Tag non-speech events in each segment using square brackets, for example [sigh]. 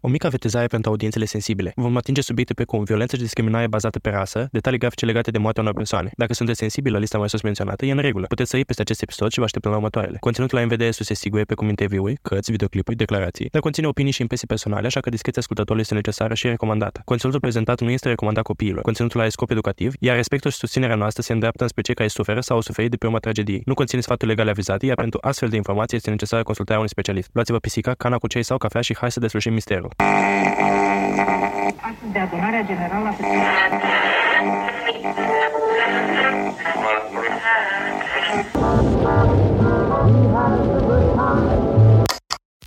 O mică avertizare pentru audiențele sensibile. Vom atinge subiecte precum violență și discriminare bazată pe rasă, detalii grafice legate de moartea unor persoane. Dacă sunteți sensibili la lista mai sus menționată, e în regulă. Puteți sări peste acest episod și vă așteptăm la următoarele. Conținutul la MVD sus sigur precum interviuri, cărți, videoclipuri, declarații, dar conține opinii și impresii personale, așa că discreția ascultătorului este necesară și recomandată. Conținutul prezentat nu este recomandat copiilor. Conținutul are scop educativ, iar respectul și susținerea noastră se îndreaptă înspre cei care suferă sau au suferit de pe urma tragediei. Nu conține sfaturi legale avizate, iar pentru astfel de informații este necesară consultarea unui specialist. Luați-vă pisica, cana cu ceai sau cafea și hai să deslușim misterul. Astăzi de adunarea generală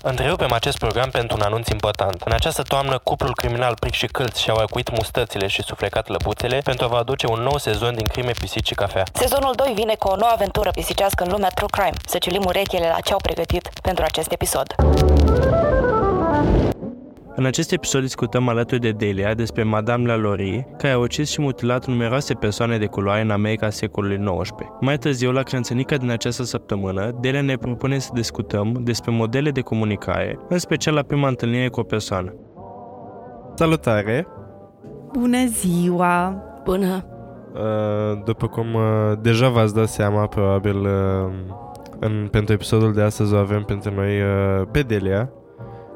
Întrerupem acest program pentru un anunț important. În această toamnă, cuplul criminal Pric și Câlț și-au acuit mustățile și suflecat lăbuțele pentru a vă aduce un nou sezon din crime, pisici și cafea. Sezonul 2 vine cu o nouă aventură pisicească în lumea True Crime. Să ciulim urechile la ce au pregătit pentru acest episod. În acest episod discutăm alături de Delia despre Madame Lalaurie, care a ucis și mutilat numeroase persoane de culoare în America secolului XIX. Mai târziu, la crânțănica din această săptămână, Delia ne propune să discutăm despre modele de comunicare, în special la prima întâlnire cu o persoană. Salutare! Bună ziua! Bună! Uh, După cum uh, deja v-ați dat seama, probabil uh, în, pentru episodul de astăzi o avem pentru noi uh, pe Delia,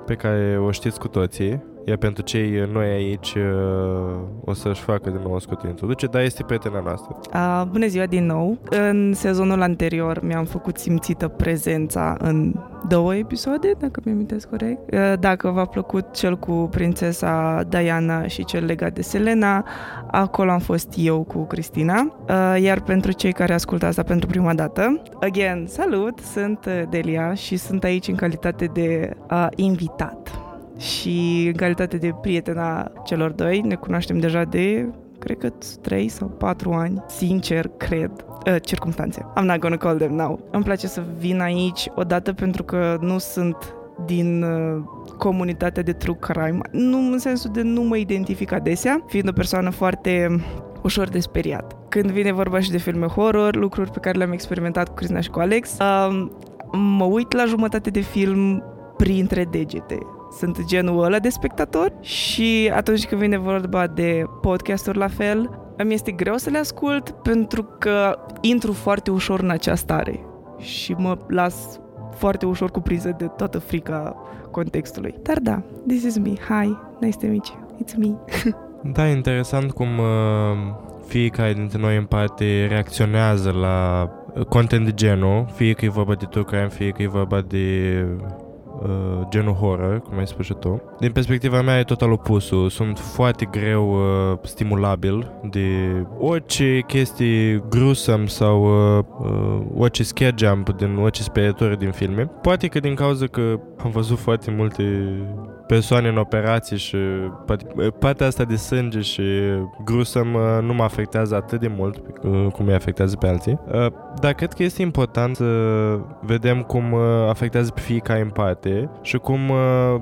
pe care o știți cu toții. Iar pentru cei noi aici uh, o să-și facă din nou o scurt introduce, dar este prietena noastră. Uh, bună ziua din nou! În sezonul anterior mi-am făcut simțită prezența în două episoade, dacă mi amintesc corect. Uh, dacă v-a plăcut cel cu prințesa Diana și cel legat de Selena, acolo am fost eu cu Cristina. Uh, iar pentru cei care ascultă asta pentru prima dată, again, salut! Sunt uh, Delia și sunt aici în calitate de uh, invitat. Și în calitate de prietena celor doi, ne cunoaștem deja de cred că 3 sau 4 ani, sincer, cred, uh, circumstanțe. I'm not gonna call them now. Îmi place să vin aici odată pentru că nu sunt din uh, comunitatea de true crime, nu în sensul de nu mă identific adesea, fiind o persoană foarte ușor de speriat. Când vine vorba și de filme horror, lucruri pe care le-am experimentat cu Cristina și cu Alex, uh, mă uit la jumătate de film printre degete sunt genul ăla de spectator și atunci când vine vorba de podcasturi la fel, îmi este greu să le ascult pentru că intru foarte ușor în acea stare și mă las foarte ușor cupriză de toată frica contextului. Dar da, this is me. Hi, nice to meet you. It's me. [laughs] Da, interesant cum uh, fiecare dintre noi în parte reacționează la uh, content de genul, fie că e vorba de true crime, fie că e vorba de uh, genul horror, cum ai spus și tu. Din perspectiva mea e total opusul. Sunt foarte greu uh, stimulabil de orice chestii grusăm sau uh, uh, orice scare jump din orice sperietoare din filme. Poate că din cauza că am văzut foarte multe persoane în operații și poate, partea asta de sânge și grusăm uh, nu mă afectează atât de mult uh, cum îi afectează pe alții. Uh, dar cred că este important să vedem cum uh, afectează pe fiecare în parte și cum uh,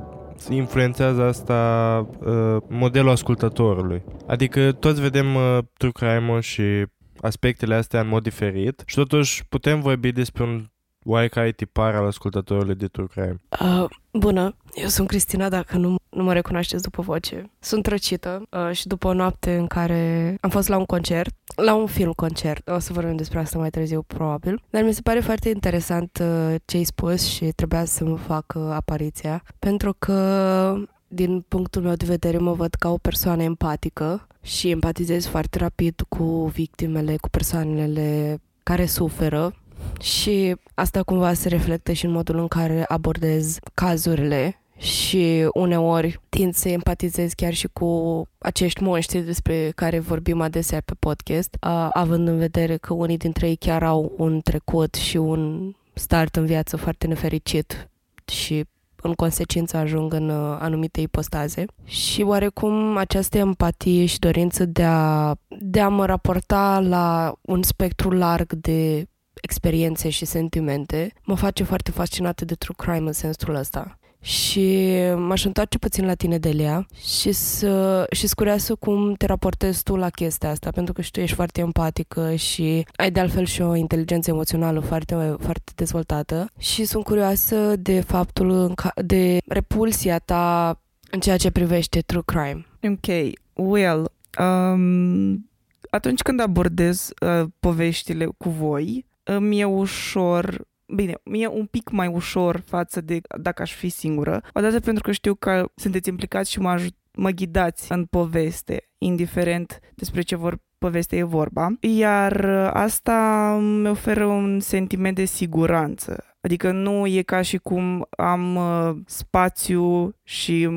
influențează asta uh, modelul ascultătorului. Adică toți vedem uh, true crime și aspectele astea în mod diferit și totuși putem vorbi despre un oarecare tipar al ascultătorului de true crime. Uh, bună, eu sunt Cristina, dacă nu, nu mă recunoașteți după voce. Sunt răcită uh, și după o noapte în care am fost la un concert, la un film concert, o să vorbim despre asta mai târziu, probabil, dar mi se pare foarte interesant uh, ce ai spus și trebuia să mă fac uh, apariția, pentru că din punctul meu de vedere mă văd ca o persoană empatică și empatizez foarte rapid cu victimele, cu persoanele care suferă și asta cumva se reflectă și în modul în care abordez cazurile și uneori tind să empatizez chiar și cu acești monștri despre care vorbim adesea pe podcast, având în vedere că unii dintre ei chiar au un trecut și un start în viață foarte nefericit și în consecință ajung în uh, anumite ipostaze. Și oarecum această empatie și dorință de a, de a mă raporta la un spectru larg de experiențe și sentimente mă face foarte fascinată de true crime în sensul ăsta. Și m-aș întoarce puțin la tine, Delia, și să și curioasă cum te raportezi tu la chestia asta, pentru că și tu ești foarte empatică și ai de altfel și o inteligență emoțională foarte, foarte dezvoltată și sunt curioasă de faptul, de repulsia ta În ceea ce privește true crime. Ok, well, um, atunci când abordez uh, poveștile cu voi, îmi e ușor Bine, mi-e un pic mai ușor față de dacă aș fi singură. Odată pentru că știu că sunteți implicați și mă, ajut, mă ghidați în poveste, indiferent despre ce vor poveste e vorba. Iar asta îmi oferă un sentiment de siguranță. Adică nu e ca și cum am uh, spațiu și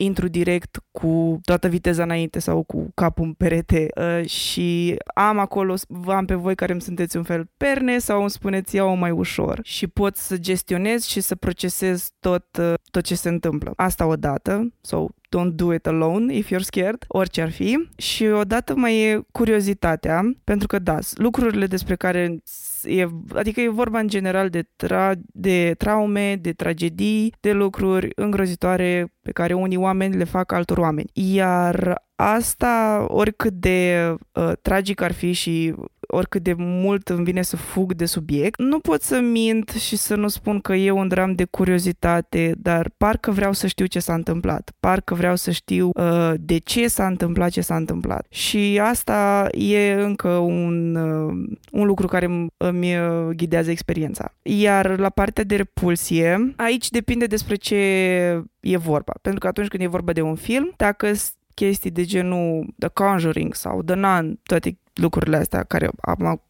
intru direct cu toată viteza înainte sau cu capul în perete uh, și am acolo, vă am pe voi care îmi sunteți un fel perne sau îmi spuneți iau mai ușor și pot să gestionez și să procesez tot, uh, tot ce se întâmplă. Asta odată, sau don't do it alone if you're scared, orice ar fi. Și odată mai e curiozitatea, pentru că da, lucrurile despre care e, adică e vorba în general de, tra- de traume, de tragedii, de lucruri îngrozitoare pe care unii oameni le fac altor oameni. Iar asta, oricât de uh, tragic ar fi și oricât de mult îmi vine să fug de subiect, nu pot să mint și să nu spun că e un dram de curiozitate, dar parcă vreau să știu ce s-a întâmplat, parcă vreau să știu uh, de ce s-a întâmplat ce s-a întâmplat. Și asta e încă un, uh, un lucru care îmi uh, ghidează experiența. Iar la partea de repulsie, aici depinde despre ce e vorba. Pentru că atunci când e vorba de un film, dacă chestii de genul The Conjuring sau The Nun, toate lucrurile astea care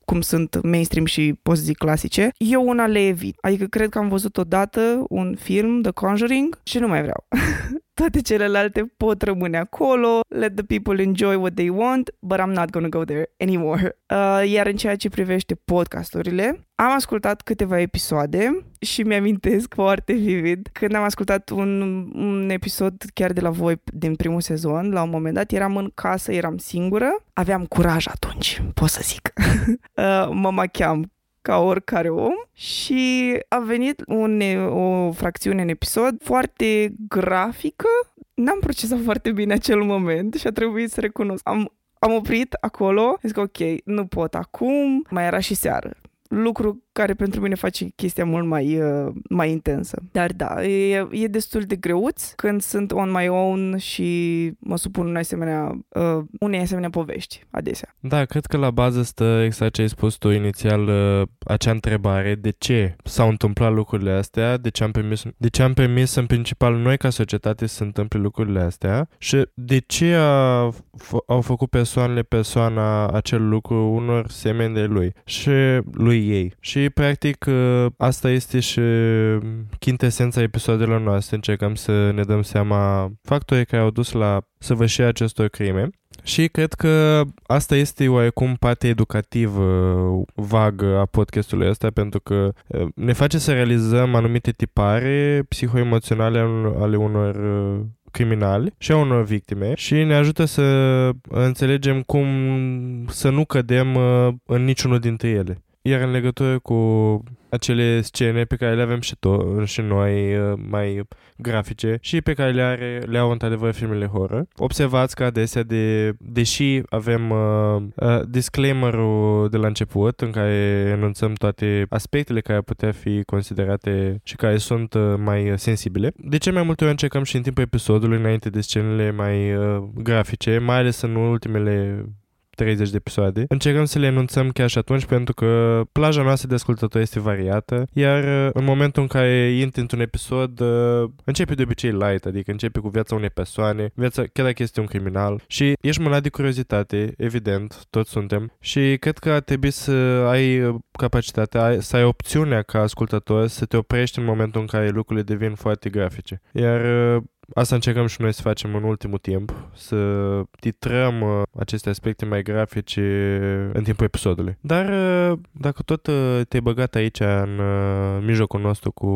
acum sunt mainstream și pot zic clasice, eu una le evit. Adică cred că am văzut odată un film, The Conjuring, și nu mai vreau. [laughs] Toate celelalte pot rămâne acolo, let the people enjoy what they want, but I'm not gonna go there anymore. Uh, iar în ceea ce privește podcasturile, am ascultat câteva episoade și mi-amintesc foarte vivid când am ascultat un, un episod chiar de la voi din primul sezon, la un moment dat eram în casă, eram singură, aveam curaj atunci, pot să zic. [laughs] uh, mă macheam ca oricare om și a venit un, o fracțiune în episod foarte grafică. N-am procesat foarte bine acel moment și a trebuit să recunosc. Am, am oprit acolo, zic ok, nu pot acum, mai era și seară lucru care pentru mine face chestia mult mai, uh, mai intensă. Dar da, e, e destul de greuț când sunt on my own și mă supun unei asemenea, uh, unei asemenea povești adesea. Da, cred că la bază stă exact ce ai spus tu inițial, uh, acea întrebare, de ce s-au întâmplat lucrurile astea, de ce am permis, de ce am permis în principal noi ca societate să se întâmple lucrurile astea și de ce a, f- au făcut persoanele persoana acel lucru unor semeni de lui și lui ei. Și practic, uh, asta este și chintesența episoadelor noastre. Încercăm să ne dăm seama factorii care au dus la săvârșirea acestor crime. Și cred că asta este oarecum partea educativă vagă a podcastului ăsta pentru că uh, ne face să realizăm anumite tipare psihoemoționale ale unor uh, criminali și a unor victime și ne ajută să înțelegem cum să nu cădem în niciunul dintre ele. Iar în legătură cu acele scene pe care le avem și, to- și noi uh, mai grafice și pe care le, are, le au într-adevăr filmele horror. Observați că adesea, de, deși avem uh, uh, disclaimer-ul de la început în care enunțăm toate aspectele care ar putea fi considerate și care sunt uh, mai sensibile, de ce mai multe ori încercăm și în timpul episodului înainte de scenele mai uh, grafice, mai ales în ultimele 30 de episoade. Încercăm să le enunțăm chiar și atunci pentru că plaja noastră de ascultători este variată, iar uh, în momentul în care intri într-un episod, uh, începe de obicei light, adică începe cu viața unei persoane, viața, chiar dacă este un criminal și ești mânat de curiozitate, evident, toți suntem, și cred că ar trebui să ai capacitatea, să ai opțiunea ca ascultător să te oprești în momentul în care lucrurile devin foarte grafice. Iar uh, Asta încercăm și noi să facem în ultimul timp, să titrăm uh, aceste aspecte mai grafice în timpul episodului. Dar uh, dacă tot uh, te-ai băgat aici în uh, mijlocul nostru cu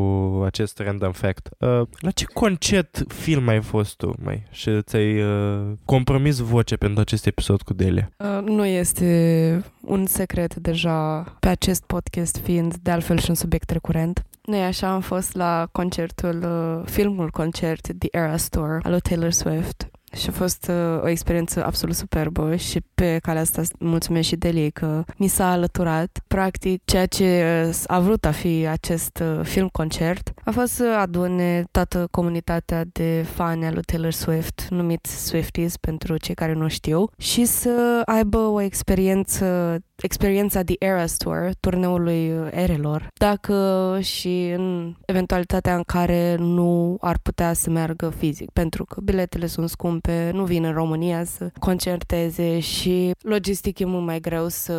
acest random fact, uh, la ce concert film ai fost tu, mai? Și ți-ai uh, compromis voce pentru acest episod cu Delia? Uh, nu este un secret deja pe acest podcast fiind de altfel și un subiect recurent. Noi așa am fost la concertul, uh, filmul concert The Era Store al lui Taylor Swift și a fost uh, o experiență absolut superbă și pe calea asta mulțumesc și Deliei că mi s-a alăturat. Practic, ceea ce uh, a vrut a fi acest uh, film-concert a fost să adune toată comunitatea de fani al lui Taylor Swift, numiți Swifties pentru cei care nu știu, și să aibă o experiență experiența The Eras Tour, turneului erelor, dacă și în eventualitatea în care nu ar putea să meargă fizic, pentru că biletele sunt scumpe, nu vin în România să concerteze și logistic e mult mai greu să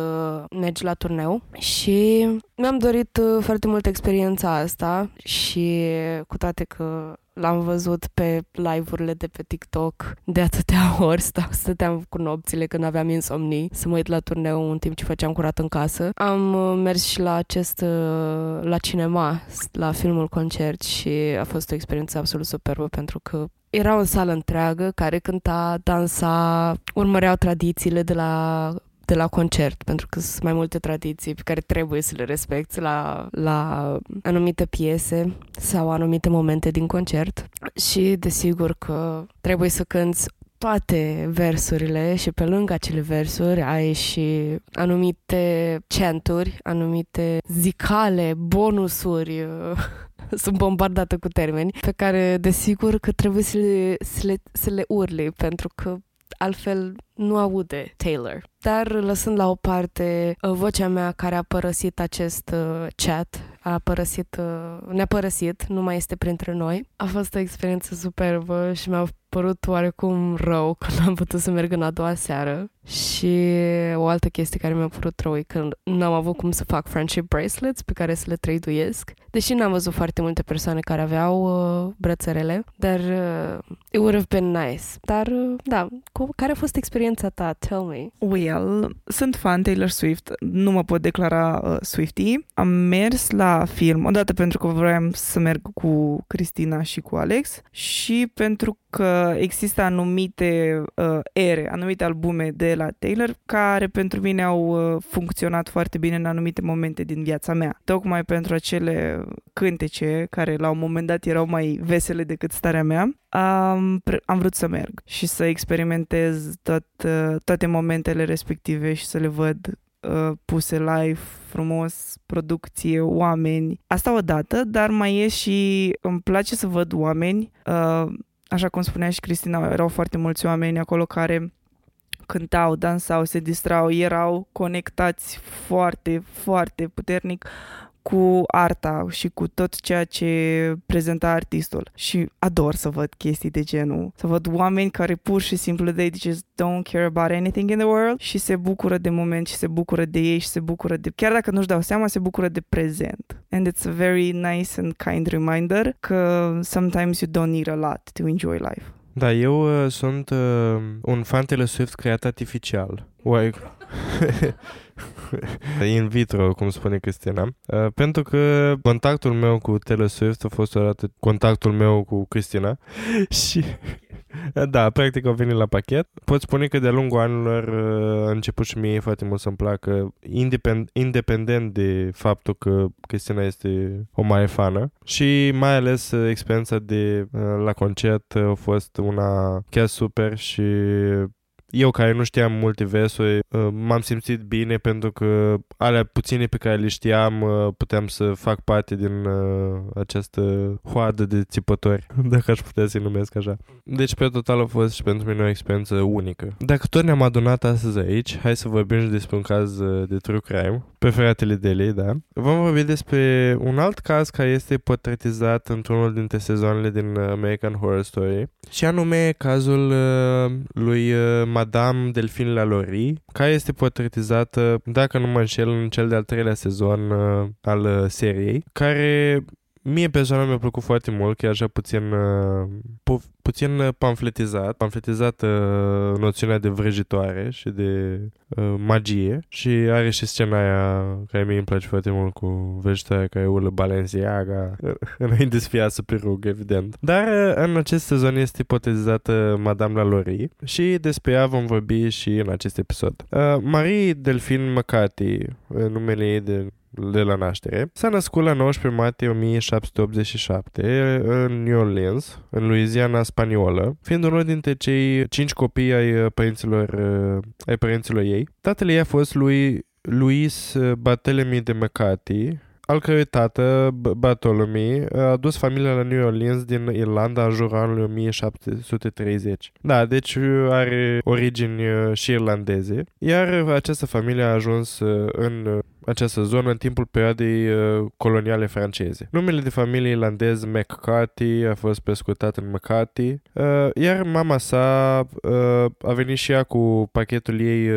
mergi la turneu. Și mi-am dorit uh, foarte mult experiența asta și cu toate că L-am văzut pe live-urile de pe TikTok de atâtea [laughs] ori. Stau, stăteam cu nopțile când aveam insomnii să mă uit la turneu în timp ce făceam curat în casă. Am uh, mers și la acest, uh, la cinema, la filmul concert și a fost o experiență absolut superbă pentru că era o sală întreagă care cânta, dansa, urmăreau tradițiile de la de la concert, pentru că sunt mai multe tradiții pe care trebuie să le respecti la, la anumite piese sau anumite momente din concert. Și desigur că trebuie să cânți toate versurile și pe lângă acele versuri ai și anumite centuri, anumite zicale, bonusuri [laughs] sunt bombardată cu termeni pe care desigur că trebuie să le, să le, să le urli pentru că altfel nu aude Taylor. Dar lăsând la o parte uh, vocea mea care a părăsit acest uh, chat, a părăsit, uh, ne-a părăsit, nu mai este printre noi, a fost o experiență superbă și mi-a părut oarecum rău [laughs] când am putut să merg în a doua seară. Și o altă chestie care mi-a părut rău e că n-am avut cum să fac friendship bracelets pe care să le traduiesc. Deși n-am văzut foarte multe persoane care aveau uh, brățărele, dar uh, it would have been nice. Dar, uh, da, cu, care a fost experiența ta? Tell me. Well, sunt fan Taylor Swift, nu mă pot declara uh, Swiftie. Am mers la film, odată pentru că vroiam să merg cu Cristina și cu Alex și pentru că există anumite uh, ere, anumite albume de la Taylor care pentru mine au uh, funcționat foarte bine în anumite momente din viața mea. Tocmai pentru acele cântece care la un moment dat erau mai vesele decât starea mea, am, am vrut să merg și să experimentez tot, uh, toate momentele respective și să le văd uh, puse live, frumos, producție, oameni. Asta odată, dar mai e și îmi place să văd oameni uh, așa cum spunea și Cristina, erau foarte mulți oameni acolo care cântau, dansau, se distrau, erau conectați foarte, foarte puternic cu arta și cu tot ceea ce prezenta artistul. Și ador să văd chestii de genul. Să văd oameni care pur și simplu they just don't care about anything in the world și se bucură de moment și se bucură de ei și se bucură de... Chiar dacă nu-și dau seama, se bucură de prezent. And it's a very nice and kind reminder că sometimes you don't need a lot to enjoy life. Da, eu uh, sunt uh, un fan Taylor Swift creat artificial. Why? [laughs] in vitro, cum spune Cristina. Uh, pentru că contactul meu cu Taylor Swift a fost odată contactul meu cu Cristina [laughs] și da, practic au venit la pachet. Pot spune că de-a lungul anilor uh, a început și mie foarte mult să-mi placă, independ- independent de faptul că Cristina este o mare fană și mai ales uh, experiența de uh, la concert a fost una chiar super și eu care nu știam multe versuri, uh, m-am simțit bine pentru că alea puține pe care le știam uh, puteam să fac parte din uh, această hoadă de țipători, [laughs] dacă aș putea să-i numesc așa. Deci pe total a fost și pentru mine o experiență unică. Dacă tot ne-am adunat astăzi aici, hai să vorbim și despre un caz de true crime, pe fratele Deli, da? Vom vorbi despre un alt caz care este portretizat într-unul dintre sezoanele din American Horror Story și anume cazul lui Madame Delphine Lalaurie, care este portretizată, dacă nu mă înșel, în cel de-al treilea sezon uh, al uh, seriei, care Mie personal mi-a plăcut foarte mult, chiar așa puțin, uh, pu- puțin pamfletizat, pamfletizat uh, noțiunea de vrăjitoare și de uh, magie și are și scena aia care mie îmi place foarte mult cu vrăjitoarea care urlă Balenciaga [laughs] înainte să fie asă pe rug, evident. Dar uh, în acest sezon este ipotezată Madame Lalaurie și despre ea vom vorbi și în acest episod. Uh, Marie Delphine McCarthy, numele ei de de la naștere. S-a născut la 19 martie 1787 în New Orleans, în Louisiana spaniolă, fiind unul dintre cei cinci copii ai părinților, ai părinților ei. Tatăl ei a fost lui Luis Barthélemy de McCarthy, al cărui tată, Bartholomew, a dus familia la New Orleans din Irlanda în jurul anului 1730. Da, deci are origini și irlandeze, iar această familie a ajuns în această zonă în timpul perioadei coloniale franceze. Numele de familie irlandez McCarthy a fost prescutat în McCarthy, iar mama sa a venit și ea cu pachetul ei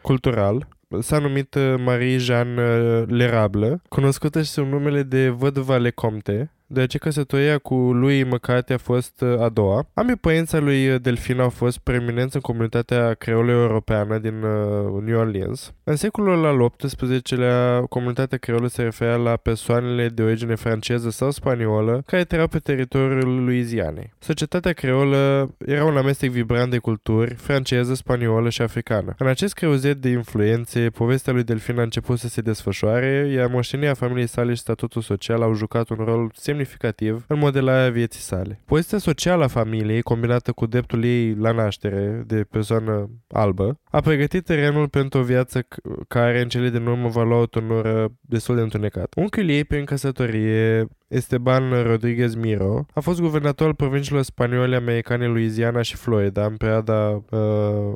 cultural, s-a numit uh, Marie-Jeanne uh, Lerable, cunoscută și sub numele de Vădva Lecomte, deoarece căsătoria cu lui Măcate a fost uh, a doua. Ambii părinții lui uh, Delfin au fost preeminenți în comunitatea creolă europeană din uh, New Orleans. În secolul al XVIII-lea, comunitatea creolă se referea la persoanele de origine franceză sau spaniolă care trăiau pe teritoriul Louisianei. Societatea creolă era un amestec vibrant de culturi, franceză, spaniolă și africană. În acest creuzet de influențe, povestea lui Delfin a început să se desfășoare, iar moștenirea familiei sale și statutul social au jucat un rol semnificativ semnificativ în modelarea vieții sale. Poziția socială a familiei, combinată cu dreptul ei la naștere de persoană albă, a pregătit terenul pentru o viață care în cele din urmă va lua o turnură destul de întunecat. Unchiul ei, prin căsătorie, Esteban Rodriguez Miro a fost guvernator al provinciilor spaniole americane Louisiana și Florida în perioada uh,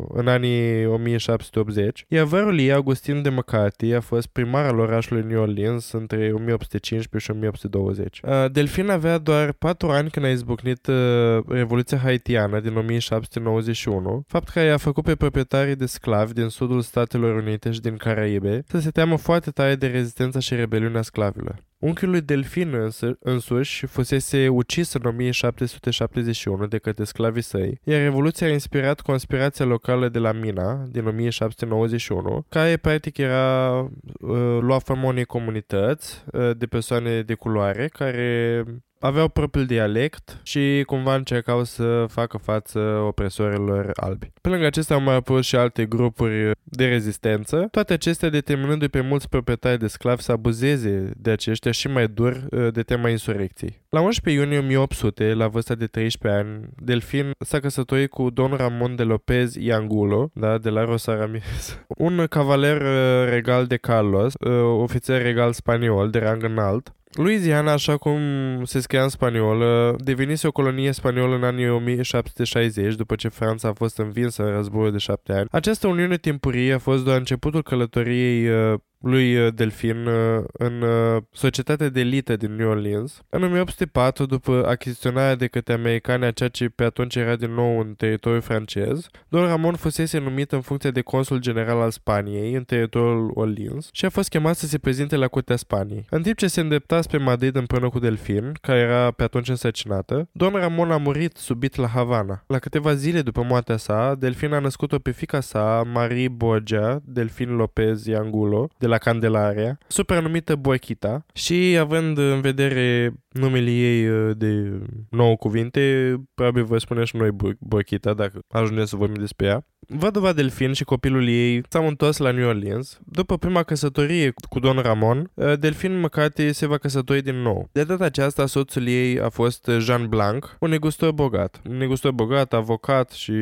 în anii 1780, iar vărul ei, Augustin de McCarthy, a fost primar al orașului New Orleans între 1815 și 1820. Uh, Delfin avea doar 4 ani când a izbucnit uh, Revoluția Haitiană din 1791, fapt care i-a făcut pe proprietarii de sclavi din sudul Statelor Unite și din Caraibe să se teamă foarte tare de rezistența și rebeliunea sclavilor. Unchiul lui Delfin însă, însuși fusese ucis în 1771 de către sclavii săi, iar Revoluția a inspirat conspirația locală de la Mina din 1791, care practic era uh, lua formă unei comunități uh, de persoane de culoare care aveau propriul dialect și cumva încercau să facă față opresorilor albi. Pe lângă acestea au mai apărut și alte grupuri de rezistență, toate acestea determinându-i pe mulți proprietari de sclavi să abuzeze de aceștia și mai dur uh, de tema insurecției. La 11 iunie 1800, la vârsta de 13 ani, Delfin s-a căsătorit cu Don Ramon de Lopez Iangulo, da, de la Rosa Ramirez, [laughs] un cavaler uh, regal de Carlos, uh, ofițer regal spaniol de rang înalt, Louisiana, așa cum se scria în spaniolă, devenise o colonie spaniolă în anii 1760, după ce Franța a fost învinsă în războiul de șapte ani. Această uniune timpurie a fost doar începutul călătoriei uh, lui uh, Delfin uh, în uh, societatea de elită din New Orleans. În 1804, după achiziționarea de către americani a ceea ce pe atunci era din nou în teritoriul francez, Don Ramon fusese numit în funcție de consul general al Spaniei în teritoriul Orleans și a fost chemat să se prezinte la curtea Spaniei. În timp ce se îndrepta spre Madrid împreună cu Delfin, care era pe atunci însărcinată, Don Ramon a murit subit la Havana. La câteva zile după moartea sa, Delfin a născut-o pe fica sa, Marie Borgia, Delfin Lopez Iangulo, de la Candelaria, supranumită Boachita și având în vedere numele ei uh, de nouă cuvinte, probabil vă spunem și noi Boachita dacă ajungem să vorbim despre ea. Văduva Delfin și copilul ei s-au întors la New Orleans. După prima căsătorie cu Don Ramon, uh, Delfin McCarthy se va căsători din nou. De data aceasta, soțul ei a fost Jean Blanc, un negustor bogat. Un negustor bogat, avocat și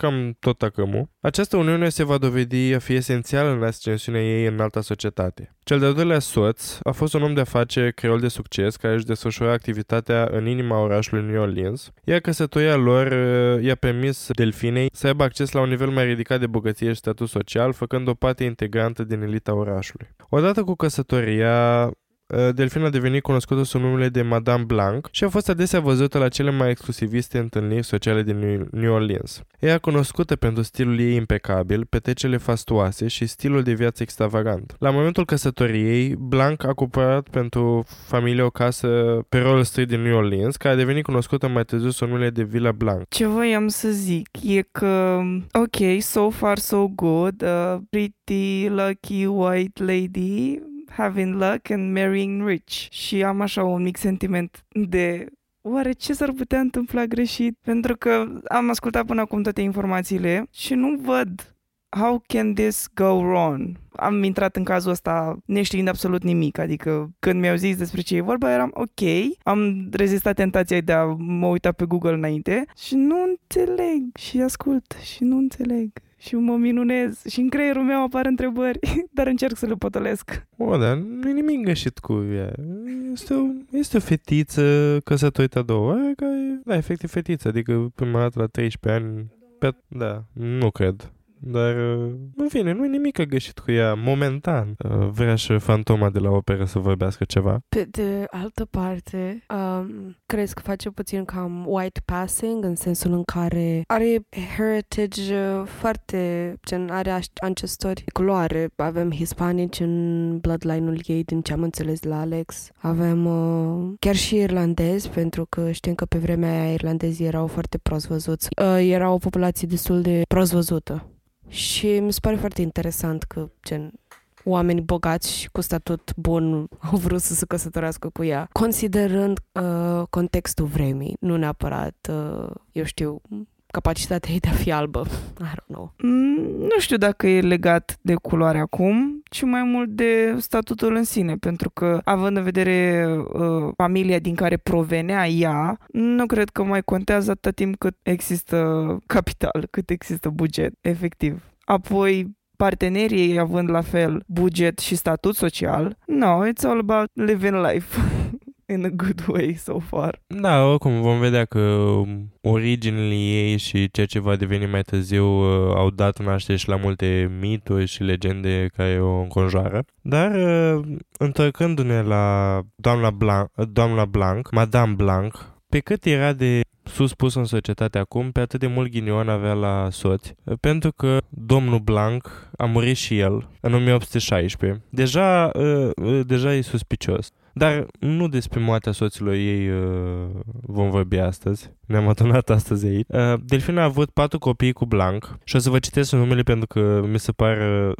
cam tot tacămul. Această uniune se va dovedi a fi esențială în ascensiunea ei în alta societate. Cel de-al doilea soț a fost un om de afaceri creol de succes care își desfășura activitatea în inima orașului New Orleans, iar căsătoria lor uh, i-a permis Delfinei să aibă acces la un nivel mai ridicat de bogăție și statut social, făcând o parte integrantă din elita orașului. Odată cu căsătoria, Uh, Delfin a devenit cunoscută sub numele de Madame Blanc și a fost adesea văzută la cele mai exclusiviste întâlniri sociale din New Orleans. Ea cunoscută pentru stilul ei impecabil, petecele fastuoase și stilul de viață extravagant. La momentul căsătoriei, Blanc a cumpărat pentru familie o casă pe Roll Street din New Orleans, care a devenit cunoscută mai târziu sub numele de Villa Blanc. Ce voiam să zic e că, ok, so far so good, uh, pretty lucky white lady, having luck and marrying rich. Și am așa un mic sentiment de oare ce s-ar putea întâmpla greșit? Pentru că am ascultat până acum toate informațiile și nu văd how can this go wrong? Am intrat în cazul ăsta neștiind absolut nimic, adică când mi-au zis despre ce e vorba eram ok, am rezistat tentația de a mă uita pe Google înainte și nu înțeleg și ascult și nu înțeleg și mă minunez și în creierul meu apar întrebări, [laughs] dar încerc să le potolesc. O, dar nu e nimic găsit cu ea. Este o, este o fetiță căsătorită a doua, că e, da, efectiv fetiță, adică prima dată la 13 ani, pe, da, nu cred. Dar, uh, în fine, nu e nimic găsit cu ea momentan. Uh, vrea și fantoma de la operă să vorbească ceva. Pe de altă parte, um, crezi că face puțin cam white passing în sensul în care are heritage uh, foarte, gen, are ancestori de culoare. Avem hispanici în bloodline-ul ei, din ce am înțeles de la Alex. Avem uh, chiar și irlandezi, pentru că știm că pe vremea aia irlandezii erau foarte prost văzuți. Uh, era o populație destul de prost văzută. Și mi se pare foarte interesant că, gen, oameni bogați și cu statut bun [laughs] au vrut să se căsătorească cu ea, considerând uh, contextul vremii, nu neapărat, uh, eu știu, capacitatea ei de a fi albă. I don't know. Mm, nu știu dacă e legat de culoare acum, ci mai mult de statutul în sine, pentru că, având în vedere uh, familia din care provenea ea, nu cred că mai contează atât timp cât există capital, cât există buget, efectiv. Apoi, partenerii având la fel buget și statut social, no, it's all about living life. [laughs] in a good way so far. Da, oricum vom vedea că originile ei și ceea ce va deveni mai târziu uh, au dat naștere și la multe mituri și legende care o înconjoară. Dar uh, întorcându-ne la doamna Blanc, doamna Blanc, Madame Blanc, pe cât era de sus pus în societate acum, pe atât de mult ghinion avea la soți, pentru că domnul Blanc a murit și el în 1816. Deja, uh, deja e suspicios. Dar nu despre moartea soților ei uh, vom vorbi astăzi. Ne-am adunat astăzi aici. Uh, Delfina a avut patru copii cu Blanc și o să vă citesc numele pentru că mi se pare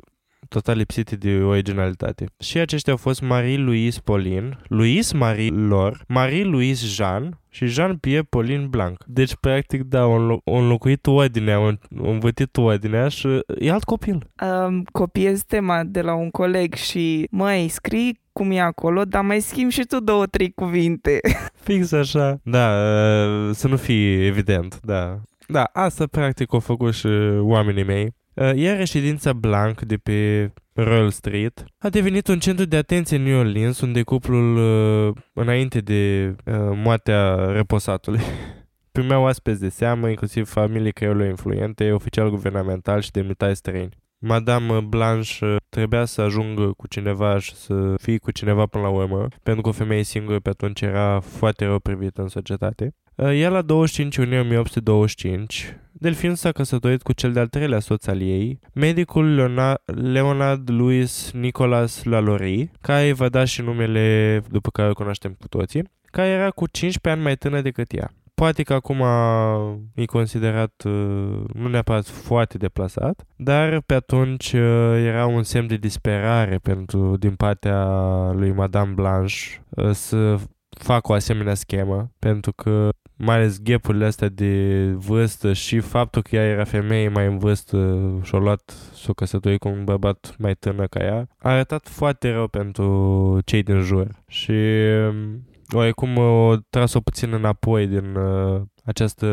total lipsite de originalitate. Și aceștia au fost Marie-Louise Pauline, Louise Marie Lor, Marie-Louise Jean și Jean-Pierre Pauline Blanc. Deci, practic, da, au înlocuit ordinea, au învățit ordinea și e alt copil. Um, copiez tema de la un coleg și, măi, scrii cum e acolo, dar mai schimbi și tu două, trei cuvinte. [laughs] Fix așa. Da, uh, să nu fie evident, da. Da, asta practic au făcut și oamenii mei. Uh, iar reședința Blanc de pe Royal Street a devenit un centru de atenție în New Orleans, unde cuplul, uh, înainte de moartea reposatului, [laughs] primeau aspeți de seamă, inclusiv familii creole influente, oficial guvernamental și demnitari străini. Madame Blanche trebuia să ajungă cu cineva și să fie cu cineva până la urmă, pentru că o femeie singură pe atunci era foarte rău privită în societate. Ea la 25 iunie 1825, Delfin s-a căsătorit cu cel de-al treilea soț al ei, medicul Leonard, Leonard Louis Nicolas Lalaurie, care îi va da și numele după care o cunoaștem cu toții, care era cu 15 ani mai tânăr decât ea poate că acum e considerat uh, nu neapărat foarte deplasat, dar pe atunci uh, era un semn de disperare pentru din partea lui Madame Blanche uh, să facă o asemenea schemă, pentru că mai ales ghepurile astea de vârstă și faptul că ea era femeie mai în vârstă și-a luat s-o căsătorit cu un bărbat mai tânăr ca ea, a arătat foarte rău pentru cei din jur. Și um, oarecum o tras-o puțin înapoi din uh, această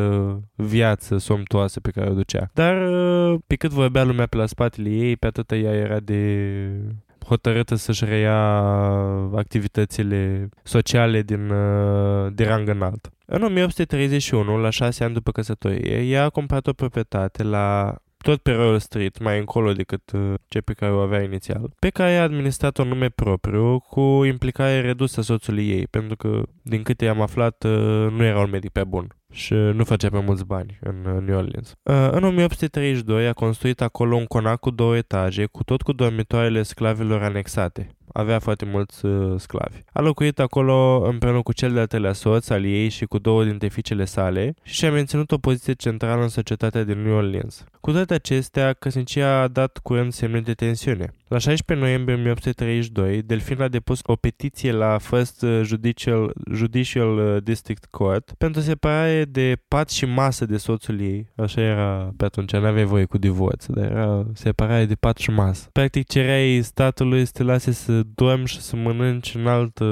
viață somtoasă pe care o ducea. Dar uh, pe cât vorbea lumea pe la spatele ei, pe atât ea era de hotărâtă să-și reia activitățile sociale din, uh, de rang înalt. În 1831, la șase ani după căsătorie, ea a cumpărat o proprietate la tot pe Royal Street, mai încolo decât uh, ce pe care o avea inițial, pe care a administrat un nume propriu cu implicare redusă soțului ei, pentru că, din câte am aflat, uh, nu era un medic pe bun și nu făcea pe mulți bani în uh, New Orleans. În 1832 a construit acolo un conac cu două etaje, cu tot cu dormitoarele sclavilor anexate. avea foarte mulți uh, sclavi. A locuit acolo împreună cu cel de-al treilea soț al ei și cu două dintre fiicele sale și și-a menținut o poziție centrală în societatea din New Orleans. Cu toate acestea, căsnicia a dat curând semne de tensiune. La 16 noiembrie 1832, Delfin a depus o petiție la First Judicial, Judicial uh, District Court pentru separare de pat și masă de soțul ei. Așa era pe atunci, nu aveai voie cu divorț, dar era separare de pat și masă. Practic cereai statului să te lase să dormi și să mănânci în altă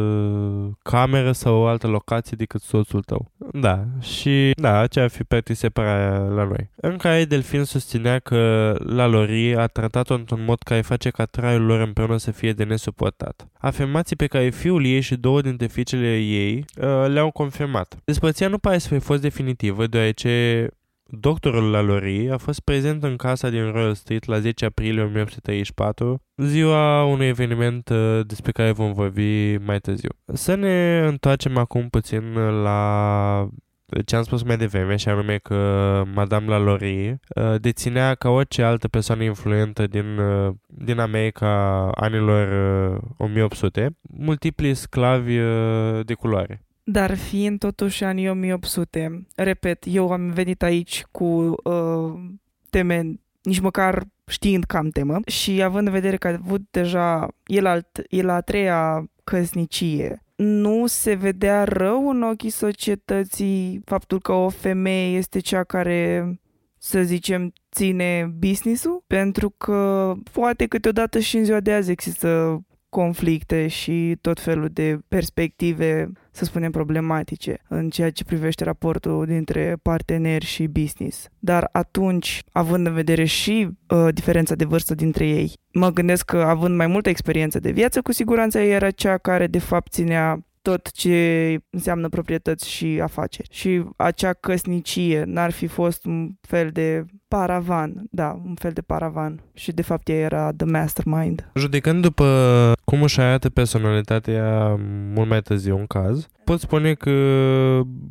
cameră sau o altă locație decât soțul tău. Da, și da, aceea ar fi practic separarea la noi. În care Delfin susținea că la Lori a tratat-o într-un mod care face ca traiul lor împreună să fie de nesuportat. Afirmații pe care fiul ei și două dintre fiicele ei uh, le-au confirmat. Despărțirea nu pare să fi fost definitivă, deoarece Doctorul Lalaurie a fost prezent în casa din Royal Street la 10 aprilie 1834, ziua unui eveniment uh, despre care vom vorbi mai târziu. Să ne întoarcem acum puțin la ce am spus mai devreme, și anume că Madame Lalaurie uh, deținea ca orice altă persoană influentă din, uh, din America anilor 1800 multipli sclavi de culoare. Dar fiind totuși anii 1800, repet, eu am venit aici cu uh, teme nici măcar știind că am temă și având în vedere că a avut deja el, alt, el a treia căsnicie, nu se vedea rău în ochii societății faptul că o femeie este cea care, să zicem, ține business-ul? Pentru că poate câteodată și în ziua de azi există conflicte și tot felul de perspective, să spunem, problematice în ceea ce privește raportul dintre parteneri și business. Dar atunci, având în vedere și uh, diferența de vârstă dintre ei, mă gândesc că având mai multă experiență de viață, cu siguranță era cea care de fapt ținea tot ce înseamnă proprietăți și afaceri. Și acea căsnicie n-ar fi fost un fel de paravan, da, un fel de paravan. Și de fapt ea era the mastermind. Judecând după cum își arată personalitatea mult mai târziu un caz, pot spune că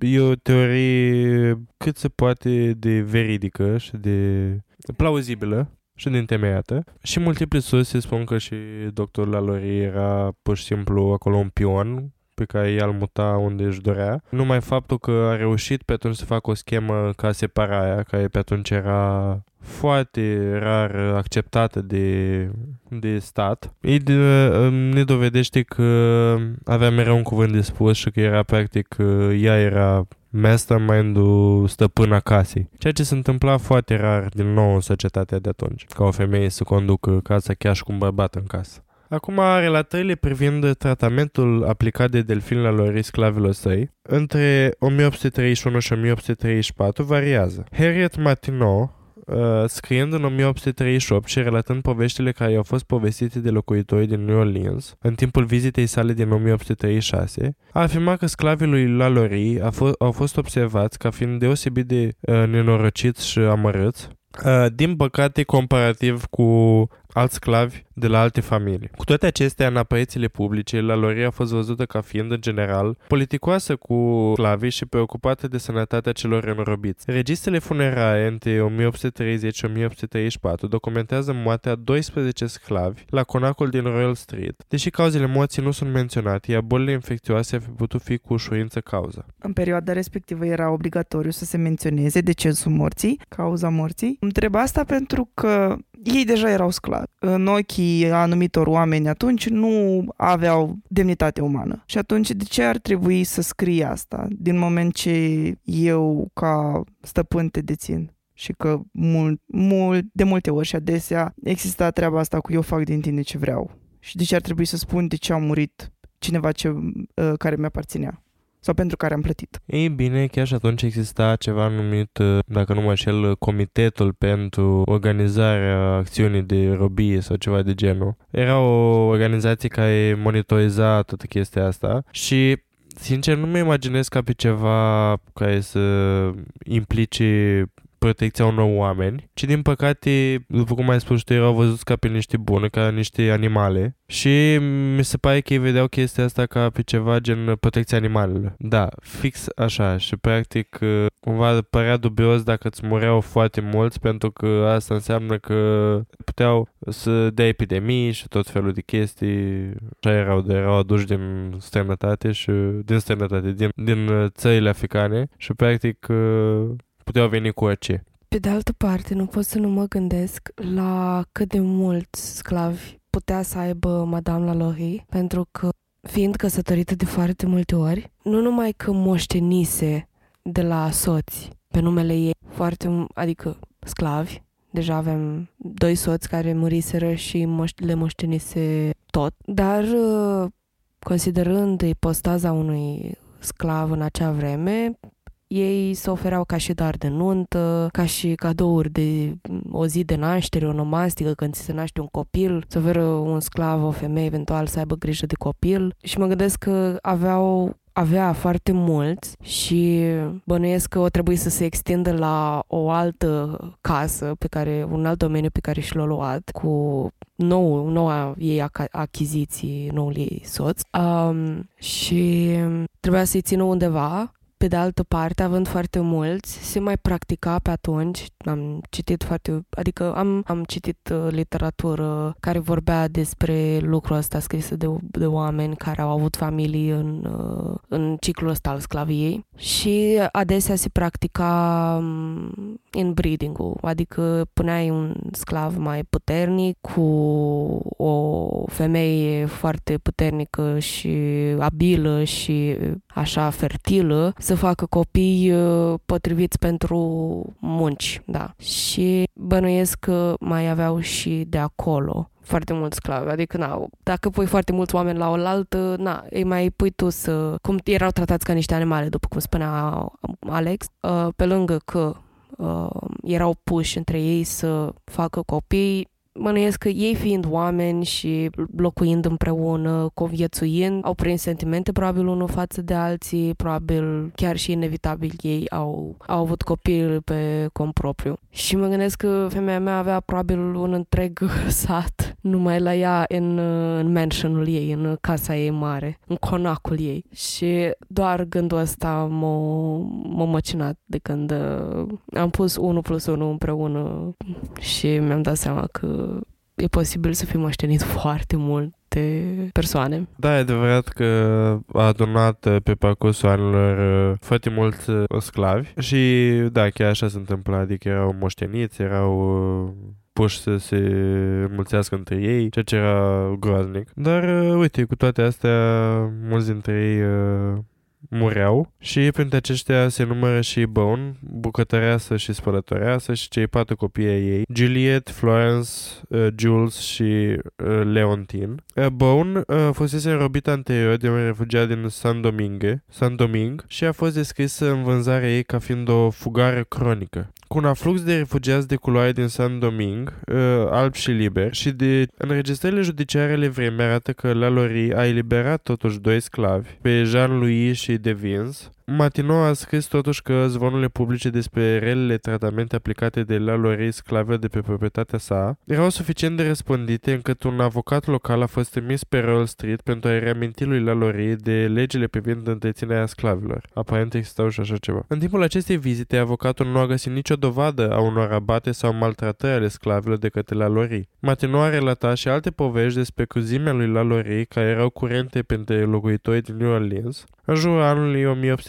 e o teorie cât se poate de veridică și de plauzibilă și din temeiată. Și multiple surse spun că și doctorul Lalori era pur și simplu acolo un pion pe care i-al muta unde își dorea. Numai faptul că a reușit pe atunci să facă o schemă ca separarea, care pe atunci era foarte rar acceptată de, de stat, ei de, ne dovedește că avea mereu un cuvânt de spus și că era practic, ea era mastermind-ul stăpâna casei. Ceea ce se întâmpla foarte rar din nou în societatea de atunci, ca o femeie să conducă casa chiar și cu un bărbat în casă. Acum, relatările privind tratamentul aplicat de delfin la lor sclavilor săi, între 1831 și 1834 variază. Harriet Martineau, uh, scriind în 1838 și relatând poveștile care au fost povestite de locuitorii din New Orleans în timpul vizitei sale din 1836, a afirmat că sclavii lui Lalaurie au fost observați ca fiind deosebit de uh, nenorociți și amărâți, Uh, din păcate, comparativ cu alți sclavi de la alte familii. Cu toate acestea, în aparițiile publice, la Lori a fost văzută ca fiind, în general, politicoasă cu sclavii și preocupată de sănătatea celor înrobiți. Registrele funerare între 1830 și 1834 documentează moartea 12 sclavi la conacul din Royal Street, deși cauzele morții nu sunt menționate, iar bolile infecțioase ar fi putut fi cu ușurință cauza. În perioada respectivă era obligatoriu să se menționeze decesul morții, cauza morții. Întreb asta pentru că ei deja erau sclavi. În ochii anumitor oameni atunci nu aveau demnitate umană. Și atunci de ce ar trebui să scrie asta din moment ce eu ca stăpân te dețin? și că mult, mult, de multe ori și adesea exista treaba asta cu eu fac din tine ce vreau. Și de ce ar trebui să spun de ce a murit cineva ce, uh, care mi-aparținea sau pentru care am plătit. Ei bine, chiar și atunci exista ceva numit, uh, dacă nu mă șel, Comitetul pentru organizarea acțiunii de robie sau ceva de genul. Era o organizație care monitoriza toată chestia asta și Sincer, nu mă imaginez ca pe ceva care să implice protecția unor oameni, ci din păcate, după cum ai spus tu, erau văzuți ca pe niște bune, ca niște animale și mi se pare că ei vedeau chestia asta ca pe ceva gen protecția animalelor. Da, fix așa și practic cumva părea dubios dacă îți mureau foarte mulți pentru că asta înseamnă că puteau să dea epidemii și tot felul de chestii. Așa erau, de erau aduși din străinătate și din străinătate, din, din țările africane și practic puteau veni cu orice. Pe de altă parte, nu pot să nu mă gândesc la cât de mulți sclavi putea să aibă Madame Lalaurie, pentru că fiind căsătorită de foarte multe ori, nu numai că moștenise de la soți pe numele ei, foarte, adică sclavi, deja avem doi soți care muriseră și le moștenise tot, dar considerând ipostaza unui sclav în acea vreme, ei se ofereau ca și dar de nuntă, ca și cadouri de o zi de naștere, o nomastică, când ți se naște un copil, să oferă un sclav, o femeie eventual să aibă grijă de copil. Și mă gândesc că aveau avea foarte mulți și bănuiesc că o trebuie să se extindă la o altă casă pe care, un alt domeniu pe care și l-a luat cu nou, noua ei achiziții, noul ei soț um, și trebuia să-i țină undeva pe de altă parte, având foarte mulți, se mai practica pe atunci, am citit foarte, adică am, am citit uh, literatură care vorbea despre lucrul ăsta scrisă de, de oameni care au avut familii în, uh, în ciclul ăsta al sclaviei și adesea se practica um, inbreeding-ul, adică puneai un sclav mai puternic cu o femeie foarte puternică și abilă și așa fertilă să facă copii uh, potriviți pentru munci, da. Și bănuiesc că mai aveau și de acolo foarte mulți sclavi, adică na, dacă pui foarte mulți oameni la oaltă, na, îi mai pui tu să, cum erau tratați ca niște animale, după cum spunea Alex, uh, pe lângă că uh, erau puși între ei să facă copii, Mănuiesc că ei fiind oameni și locuind împreună, conviețuind, au prins sentimente probabil unul față de alții, probabil chiar și inevitabil ei au, au avut copil pe cont propriu. Și mă gândesc că femeia mea avea probabil un întreg [laughs] sat numai la ea în, în mansionul ei, în casa ei mare, în conacul ei. Și doar gândul ăsta m-a, m-a măcinat de când uh, am pus 1 plus 1 împreună și mi-am dat seama că e posibil să fii moștenit foarte multe persoane. Da, e adevărat că a adunat uh, pe parcursul anilor uh, foarte mulți uh, sclavi și da, chiar așa se întâmpla, adică erau moșteniți, erau puși să se înmulțească între ei, ceea ce era groaznic. Dar, uite, cu toate astea, mulți dintre ei mureau și printre aceștia se numără și Bone, bucătăreasă și spălătoreasă și cei patru copii ai ei, Juliet, Florence, uh, Jules și uh, Leontine. Uh, Bone uh, fusese înrobită anterior de un refugiat din San Domingue, San Doming și a fost descrisă în vânzarea ei ca fiind o fugare cronică cu un aflux de refugiați de culoare din San Doming, uh, alb și liber, și de înregistrările judiciare ale vremii arată că Lalaurie a eliberat totuși doi sclavi, pe Jean-Louis și deviance. Matino a scris totuși că zvonurile publice despre relele tratamente aplicate de la Lorei sclave de pe proprietatea sa erau suficient de răspândite încât un avocat local a fost trimis pe Royal Street pentru a-i reaminti lui Lalaurie de legile privind întreținerea sclavilor. Aparent existau și așa ceva. În timpul acestei vizite, avocatul nu a găsit nicio dovadă a unor abate sau maltratări ale sclavilor de către Lalaurie. Matino a relatat și alte povești despre cruzimea lui Lalaurie care erau curente pentru locuitorii din New Orleans în jurul anului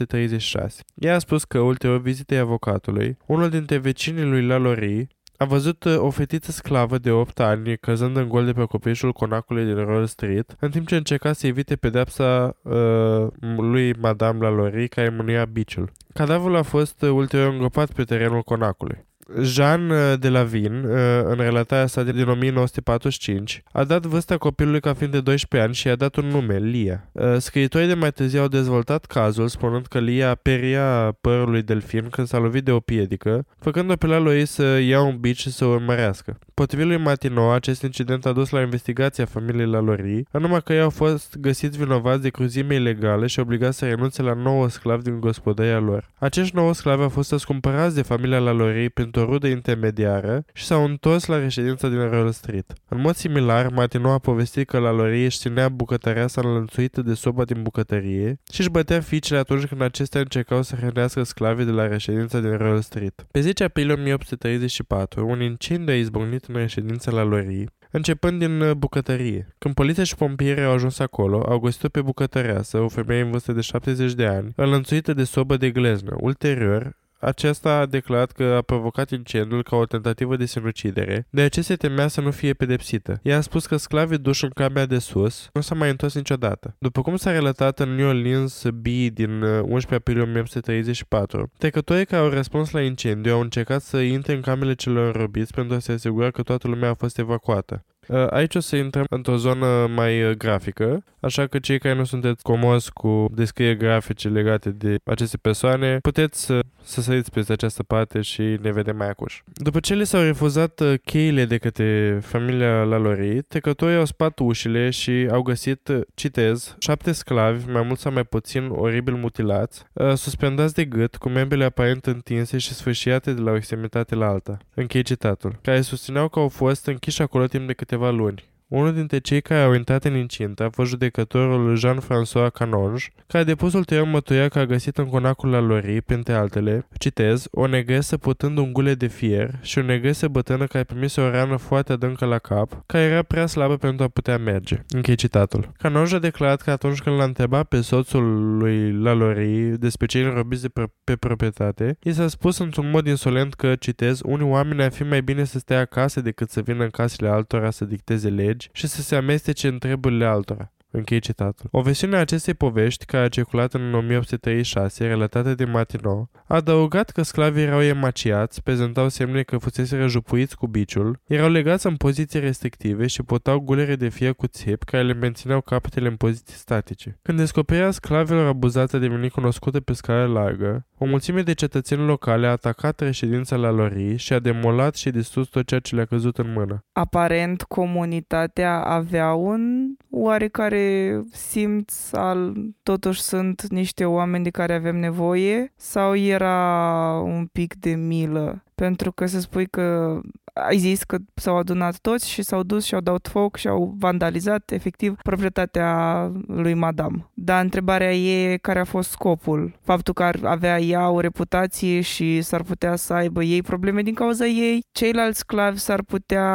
1836. Ea a spus că, ulterior vizitei avocatului, unul dintre vecinii lui Lalaurie a văzut uh, o fetiță sclavă de 8 ani căzând în gol de pe copișul conacului din Royal Street, în timp ce încerca să evite pedepsa uh, lui Madame Lalaurie care mânuia biciul. Cadavrul a fost uh, ulterior îngropat pe terenul conacului. Jean uh, de la Vin, uh, în relatarea sa din 1945, a dat vârsta copilului ca fiind de 12 ani și i-a dat un nume, Lia. Uh, scriitorii de mai târziu au dezvoltat cazul spunând că Lia peria părului delfin când s-a lovit de o piedică, făcând-o pe la lui să ia un bici și să o urmărească. Potrivit lui Matino, acest incident a dus la investigația familiei la Lori, anume că ei au fost găsiți vinovați de cruzime ilegale și obligați să renunțe la nouă sclavi din gospodăria lor. Acești nouă sclavi au fost răscumpărați de familia la Lori pentru o rudă intermediară și s-au întors la reședința din Royal Street. În mod similar, Matino a povestit că la Lori își ținea bucătărea sa înlănțuită de soba din bucătărie și își bătea fiicele atunci când acestea încercau să hrănească sclavii de la reședința din Royal Street. Pe 10 aprilie 1834, un incendiu a izbucnit în reședința la Lori, începând din uh, bucătărie. Când poliția și pompierii au ajuns acolo, au găsit-o pe bucătăreasă, o femeie în vârstă de 70 de ani, înlănțuită de sobă de gleznă. Ulterior, acesta a declarat că a provocat incendiul ca o tentativă de sinucidere, de aceea se temea să nu fie pedepsită. Ea a spus că sclavii duși în camera de sus nu s-a mai întors niciodată. După cum s-a relatat în New Orleans B din 11 uh, aprilie 1934, trecătorii care au răspuns la incendiu au încercat să intre în camerele celor înrobiți pentru a se asigura că toată lumea a fost evacuată. Uh, aici o să intrăm într-o zonă mai uh, grafică, așa că cei care nu sunteți comos cu descrieri grafice legate de aceste persoane, puteți să, să săriți peste această parte și ne vedem mai acuș. După ce le s-au refuzat uh, cheile de către familia Lalori, trecătorii au spat ușile și au găsit, citez, șapte sclavi, mai mult sau mai puțin oribil mutilați, suspendați de gât, cu membrele aparent întinse și sfârșiate de la o extremitate la alta. Închei citatul. Care susțineau că au fost închiși acolo timp de câte câteva luni. Unul dintre cei care au intrat în incintă a fost judecătorul Jean-François Canonge, care a depus ulterior mătuia că a găsit în conacul la Lori, printre altele, citez, o negresă putând un gule de fier și o negresă bătrână care primise o rană foarte adâncă la cap, care era prea slabă pentru a putea merge. Închei citatul. Canonge a declarat că atunci când l-a întrebat pe soțul lui Lalori despre cei înrobiți de pro- pe proprietate, i s-a spus într-un mod insolent că, citez, unii oameni ar fi mai bine să stea acasă decât să vină în casele altora să dicteze legi și să se amestece în treburile altora. Închei citatul. O versiune a acestei povești, care a circulat în 1836, relatată de Martineau, a adăugat că sclavii erau emaciați, prezentau semne că fusese răjupuiți cu biciul, erau legați în poziții restrictive și purtau gulere de fier cu țep care le mențineau capetele în poziții statice. Când descoperirea sclavilor abuzați a devenit cunoscută pe scară largă, o mulțime de cetățeni locale a atacat reședința la Lori și a demolat și distrus tot ceea ce le-a căzut în mână. Aparent, comunitatea avea un oarecare simț al totuși sunt niște oameni de care avem nevoie sau era un pic de milă? Pentru că să spui că ai zis că s-au adunat toți și s-au dus și au dat foc și au vandalizat efectiv proprietatea lui Madame. Dar întrebarea e care a fost scopul. Faptul că ar avea ea o reputație și s-ar putea să aibă ei probleme din cauza ei, ceilalți sclavi s-ar putea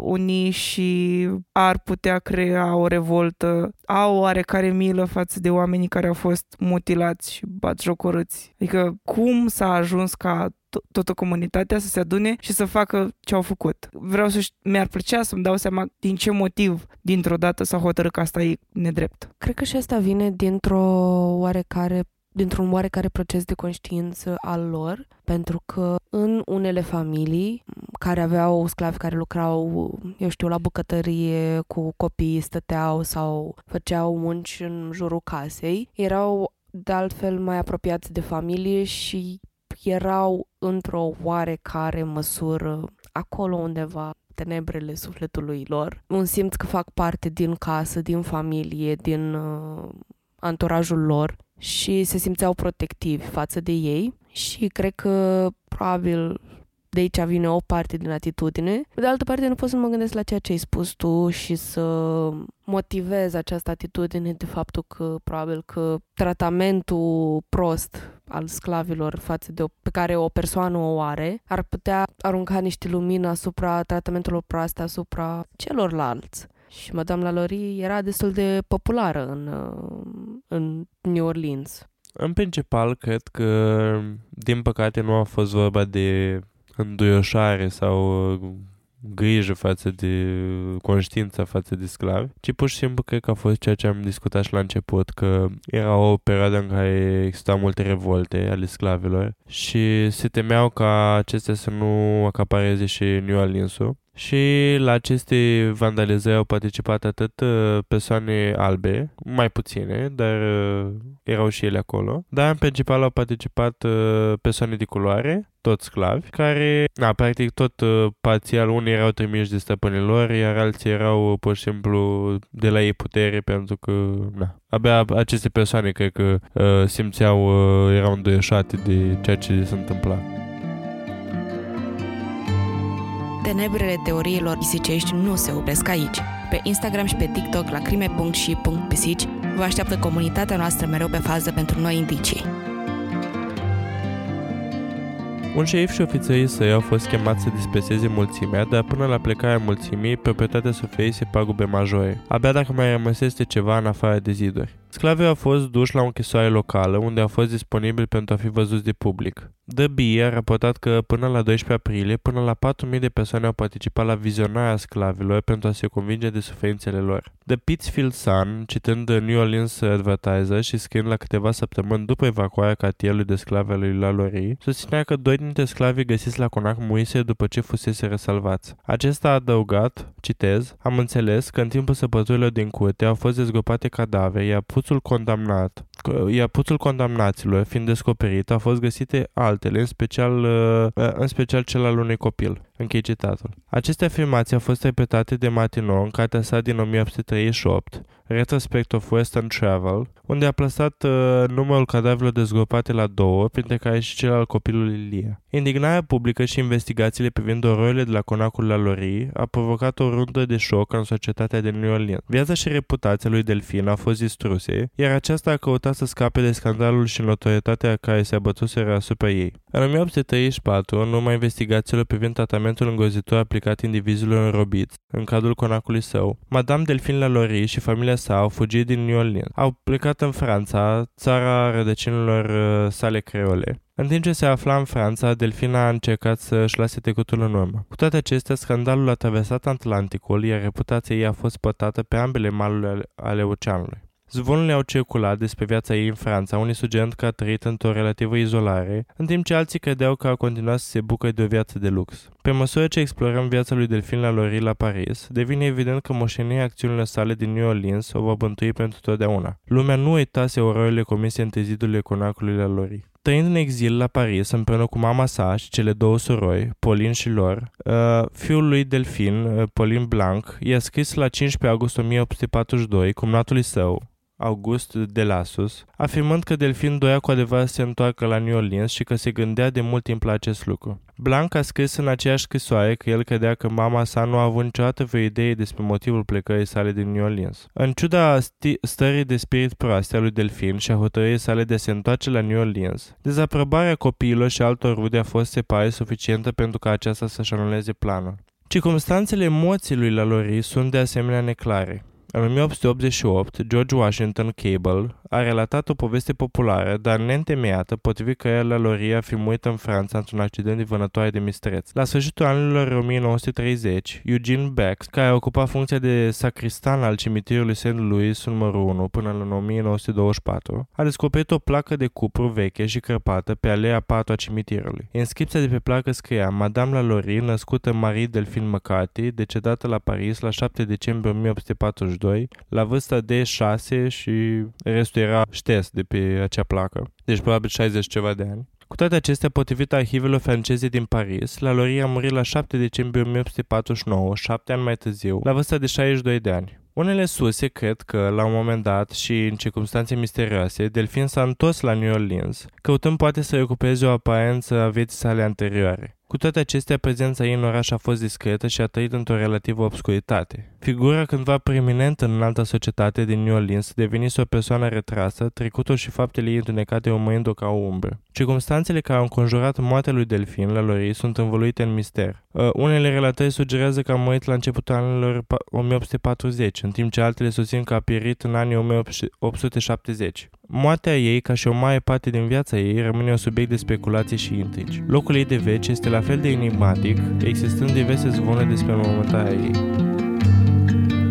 uni și ar putea crea o revoltă. Au oarecare milă față de oamenii care au fost mutilați și batjocorâți. Adică cum s-a ajuns ca toată comunitatea să se adune și să facă ce au făcut. Vreau să mi-ar plăcea să-mi dau seama din ce motiv dintr-o dată s-a hotărât că asta e nedrept. Cred că și asta vine dintr-o oarecare dintr-un oarecare proces de conștiință al lor, pentru că în unele familii care aveau sclavi care lucrau, eu știu, la bucătărie cu copii, stăteau sau făceau munci în jurul casei, erau de altfel mai apropiați de familie și erau într-o oarecare măsură acolo undeva tenebrele sufletului lor. Un simț că fac parte din casă, din familie, din uh, anturajul lor și se simțeau protectivi față de ei și cred că probabil de aici vine o parte din atitudine. Pe de altă parte, nu pot să mă gândesc la ceea ce ai spus tu și să motivez această atitudine de faptul că probabil că tratamentul prost al sclavilor față de o, pe care o persoană o are ar putea arunca niște lumină asupra tratamentelor proaste asupra celorlalți. Și Madame Lalaurie era destul de populară în, în New Orleans. În principal, cred că, din păcate, nu a fost vorba de înduioșare sau uh, grijă față de conștiința față de sclavi, ci pur și simplu cred că a fost ceea ce am discutat și la început, că era o perioadă în care existau multe revolte ale sclavilor și se temeau ca acestea să nu acapareze și New Orleans-ul și la aceste vandalizări au participat atât uh, persoane albe, mai puține, dar uh, erau și ele acolo, dar în principal au participat uh, persoane de culoare, toți sclavi, care, na, practic tot parțial, unii erau trimiși de stăpânilor, iar alții erau pur și simplu de la ei putere, pentru că, na, abia aceste persoane cred că simțeau, erau îndoieșate de ceea ce se întâmpla. Tenebrele teoriilor pisicești nu se opresc aici. Pe Instagram și pe TikTok la crime.și.pisici vă așteaptă comunitatea noastră mereu pe fază pentru noi indicii. Un șerif și ofițerii săi au fost chemați să dispeseze mulțimea, dar până la plecarea mulțimii, proprietatea Sofiei se pagube majore. Abia dacă mai rămăsese ceva în afară de ziduri. Sclavii au fost duși la o închisoare locală, unde au fost disponibili pentru a fi văzuți de public. The Bee a raportat că până la 12 aprilie, până la 4.000 de persoane au participat la vizionarea sclavilor pentru a se convinge de suferințele lor. The Pittsfield Sun, citând The New Orleans Advertiser și scriind la câteva săptămâni după evacuarea cartierului de sclavi al lui Lalaurie, susținea că doi dintre sclavii găsiți la conac muise după ce fusese răsalvați. Acesta a adăugat, citez, am înțeles că în timpul săpăturilor din curte au fost dezgropate cadavre, iar puțul condamnat, iar puțul condamnaților, fiind descoperit, au fost găsite altele, în special, uh, în special cel al unui copil. Închei citatul. Aceste afirmații au fost repetate de Martineau în cartea sa din 1838, Retrospect of Western Travel, unde a plasat uh, numărul cadavrelor dezgropate la două, printre care și cel al copilului Lia. Indignarea publică și investigațiile privind ororile de la conacul la Lori a provocat o rundă de șoc în societatea de New Orleans. Viața și reputația lui Delfin a fost distruse, iar aceasta a căutat să scape de scandalul și notorietatea care se abătuseră asupra ei. În 1834, în urma investigațiilor privind tratamentul îngrozitor aplicat indivizilor înrobiți, în cadrul conacului său, Madame Delphine Lalaurie și familia sa au fugit din New Orleans. Au plecat în Franța, țara rădăcinilor uh, sale creole. În timp ce se afla în Franța, Delfina a încercat să își lase trecutul în urmă. Cu toate acestea, scandalul a traversat Atlanticul, iar reputația ei a fost pătată pe ambele maluri ale oceanului. Zvonurile au circulat despre viața ei în Franța, unii sugerând că a trăit într-o relativă izolare, în timp ce alții credeau că a continuat să se bucure de o viață de lux. Pe măsură ce explorăm viața lui Delfin la Lori la Paris, devine evident că moșenia acțiunile sale din New Orleans o va bântui pentru totdeauna. Lumea nu uitase ororile comise între zidurile conacului la Lori. Trăind în exil la Paris împreună cu mama sa și cele două surori, Pauline și Lor, uh, fiul lui Delfin, uh, Pauline Blanc, i-a scris la 15 august 1842 cumnatului său, August de Lasus, afirmând că Delfin doia cu adevărat să se întoarcă la New Orleans și că se gândea de mult timp la acest lucru. Blanc a scris în aceeași scrisoare că el credea că mama sa nu a avut niciodată vreo idee despre motivul plecării sale din New Orleans. În ciuda sti- stării de spirit proaste a lui Delfin și a hotărârii sale de a se întoarce la New Orleans, dezaprobarea copiilor și altor rude a fost se pare suficientă pentru ca aceasta să-și anuleze planul. Circumstanțele emoții lui Lalaurie sunt de asemenea neclare. În 1888, George Washington Cable a relatat o poveste populară, dar neîntemeiată, potrivit că el la Loria fi murit în Franța într-un accident de vânătoare de mistreț. La sfârșitul anilor 1930, Eugene Beck, care a ocupat funcția de sacristan al cimitirului St. Louis numărul 1 până în 1924, a descoperit o placă de cupru veche și crăpată pe alea 4 a cimitirului. Inscripția de pe placă scria Madame Lalaurie, născută Marie Delphine McCarthy, decedată la Paris la 7 decembrie 1842, la vârsta de 6 și restul era șters de pe acea placă. Deci probabil 60 ceva de ani. Cu toate acestea, potrivit arhivelor franceze din Paris, la Lori a murit la 7 decembrie 1849, 7 ani mai târziu, la vârsta de 62 de ani. Unele surse cred că, la un moment dat și în circunstanțe misterioase, Delfin s-a întors la New Orleans, căutând poate să recupereze o aparență a vieții sale anterioare. Cu toate acestea, prezența ei în oraș a fost discretă și a trăit într-o relativă obscuritate. Figura cândva preeminentă în alta societate din New Orleans devenise o persoană retrasă, trecutul și faptele ei întunecate urmărind-o ca o umbră. Circumstanțele care au înconjurat moartea lui Delfin la Lori sunt învăluite în mister. Uh, unele relatări sugerează că a murit la începutul anilor 1840, în timp ce altele susțin că a pierit în anii 1870. Moartea ei, ca și o mare parte din viața ei, rămâne un subiect de speculație și intrigi. Locul ei de veci este la fel de enigmatic, existând diverse zvone despre mormântarea ei.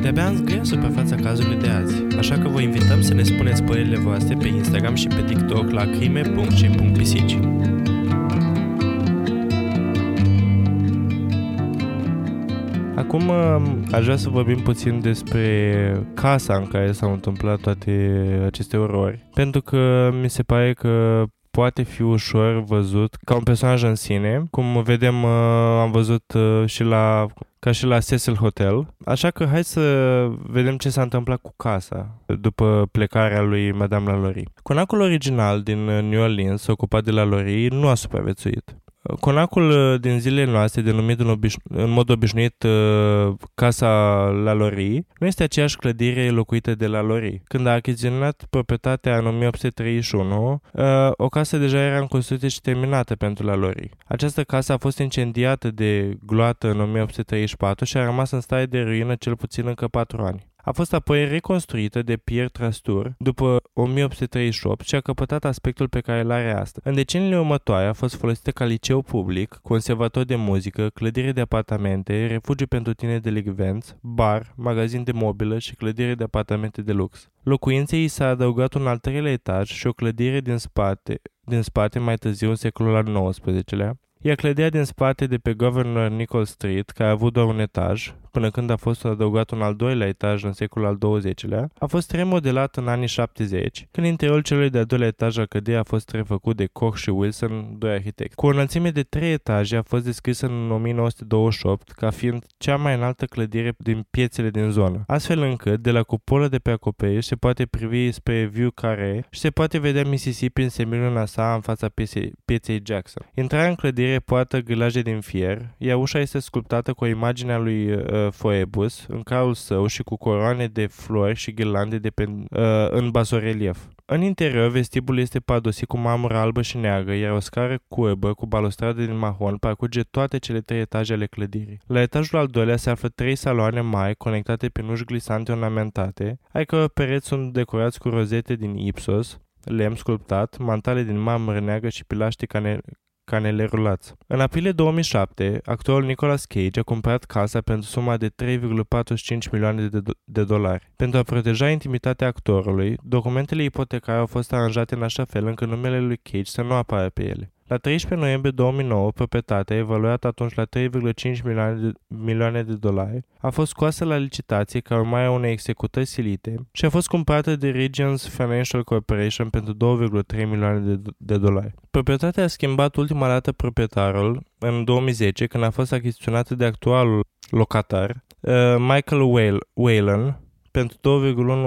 De-abia am zgâiat suprafața cazului de azi, așa că vă invităm să ne spuneți părerile voastre pe Instagram și pe TikTok la crime.și.pisici. Acum um, aș vrea să vorbim puțin despre casa în care s-au întâmplat toate aceste orori, pentru că mi se pare că poate fi ușor văzut ca un personaj în sine, cum vedem, uh, am văzut uh, și la ca și la Cecil Hotel. Așa că hai să vedem ce s-a întâmplat cu casa după plecarea lui Madame Lalaurie. Conacul original din New Orleans, ocupat de Lalaurie, nu a supraviețuit. Conacul uh, din zilele noastre, denumit în, obiș- în mod obișnuit uh, Casa La Lori, nu este aceeași clădire locuită de La Lori. Când a achiziționat proprietatea în 1831, uh, o casă deja era în construcție și terminată pentru La Lori. Această casă a fost incendiată de gloată în 1834 și a rămas în stare de ruină cel puțin încă patru ani. A fost apoi reconstruită de Pierre Trastur după 1838 și a căpătat aspectul pe care îl are astăzi. În deceniile următoare a fost folosită ca liceu public, conservator de muzică, clădire de apartamente, refugiu pentru tineri delicvenți, bar, magazin de mobilă și clădire de apartamente de lux. Locuinței i s-a adăugat un al treilea etaj și o clădire din spate, din spate mai târziu în secolul al XIX-lea, iar clădirea din spate de pe Governor Nicol Street, care a avut doar un etaj, până când a fost adăugat un al doilea etaj în secolul al XX-lea, a fost remodelat în anii 70, când interiorul celui de-al doilea etaj al clădirii a fost refăcut de Koch și Wilson, doi arhitecți. Cu o înălțime de trei etaje a fost descrisă în 1928 ca fiind cea mai înaltă clădire din piețele din zonă, astfel încât de la cupolă de pe acoperiș se poate privi spre View Care și se poate vedea Mississippi în semiluna sa în fața pieței, pieței Jackson. Intrarea în clădire poartă gâlaje din fier, iar ușa este sculptată cu o imagine a lui uh, Phoebus în carul său și cu coroane de flori și ghirlande de pe, uh, în basorelief. În interior, vestibul este padosit cu marmură albă și neagră, iar o scară curbă cu balustradă din mahon parcurge toate cele trei etaje ale clădirii. La etajul al doilea se află trei saloane mari conectate pe uși glisante ornamentate, ai căror pereți sunt decorați cu rozete din ipsos, lemn sculptat, mantale din marmură neagră și pilaște cane- canele rulați. În aprilie 2007, actorul Nicolas Cage a cumpărat casa pentru suma de 3,45 milioane de, do- de dolari. Pentru a proteja intimitatea actorului, documentele ipotecare au fost aranjate în așa fel încât numele lui Cage să nu apară pe ele. La 13 noiembrie 2009, proprietatea, evaluată atunci la 3,5 milioane de, milioane de dolari, a fost scoasă la licitație ca urmare a unei executări silite și a fost cumpărată de Regions Financial Corporation pentru 2,3 milioane de, de dolari. Proprietatea a schimbat ultima dată proprietarul în 2010 când a fost achiziționată de actualul locatar, uh, Michael Whalen, pentru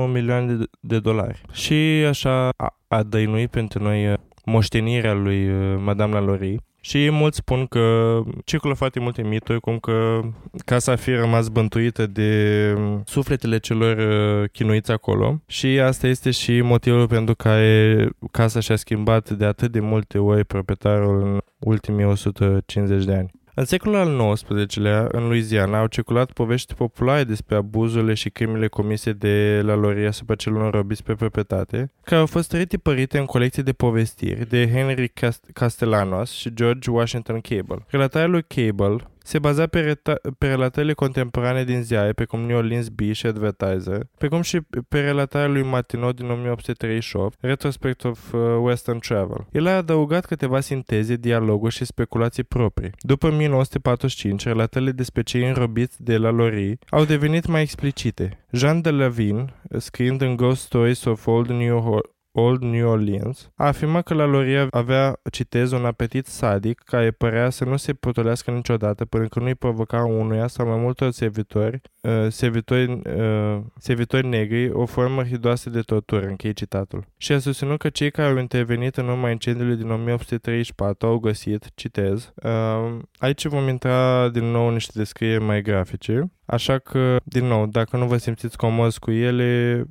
2,1 milioane de, de dolari. Și așa a, a dăinuit pentru noi uh, moștenirea lui uh, Madame Lalaurie. Și mulți spun că circulă foarte multe mituri, cum că casa a fi rămas bântuită de um, sufletele celor uh, chinuiți acolo. Și asta este și motivul pentru care casa și-a schimbat de atât de multe ori proprietarul în ultimii 150 de ani. În secolul al XIX-lea, în Louisiana, au circulat povești populare despre abuzurile și crimele comise de la Loria asupra celor robiți pe proprietate, care au fost retipărite în colecții de povestiri de Henry Castellanos și George Washington Cable. Relatarea lui Cable se baza pe, reta- pe relatările contemporane din ziare, precum New Orleans Bee și Advertiser, precum și pe relatarea lui Martineau din 1838, Retrospect of uh, Western Travel. El a adăugat câteva sinteze, dialoguri și speculații proprii. După 1945, relatările despre cei înrobiți de la Lori au devenit mai explicite. Jean de Lavin, scriind în Ghost Stories of Old New Old New Orleans, a afirmat că la Loria avea, citez, un apetit sadic care părea să nu se potolească niciodată până când nu-i provoca unuia sau mai multor servitori, uh, servitori, uh, servitori negri o formă hidoasă de tortură, închei citatul. Și a susținut că cei care au intervenit în urma incendiului din 1834 au găsit, citez, uh, aici vom intra din nou niște descrieri mai grafice, Așa că, din nou, dacă nu vă simțiți comozi cu ele, uh,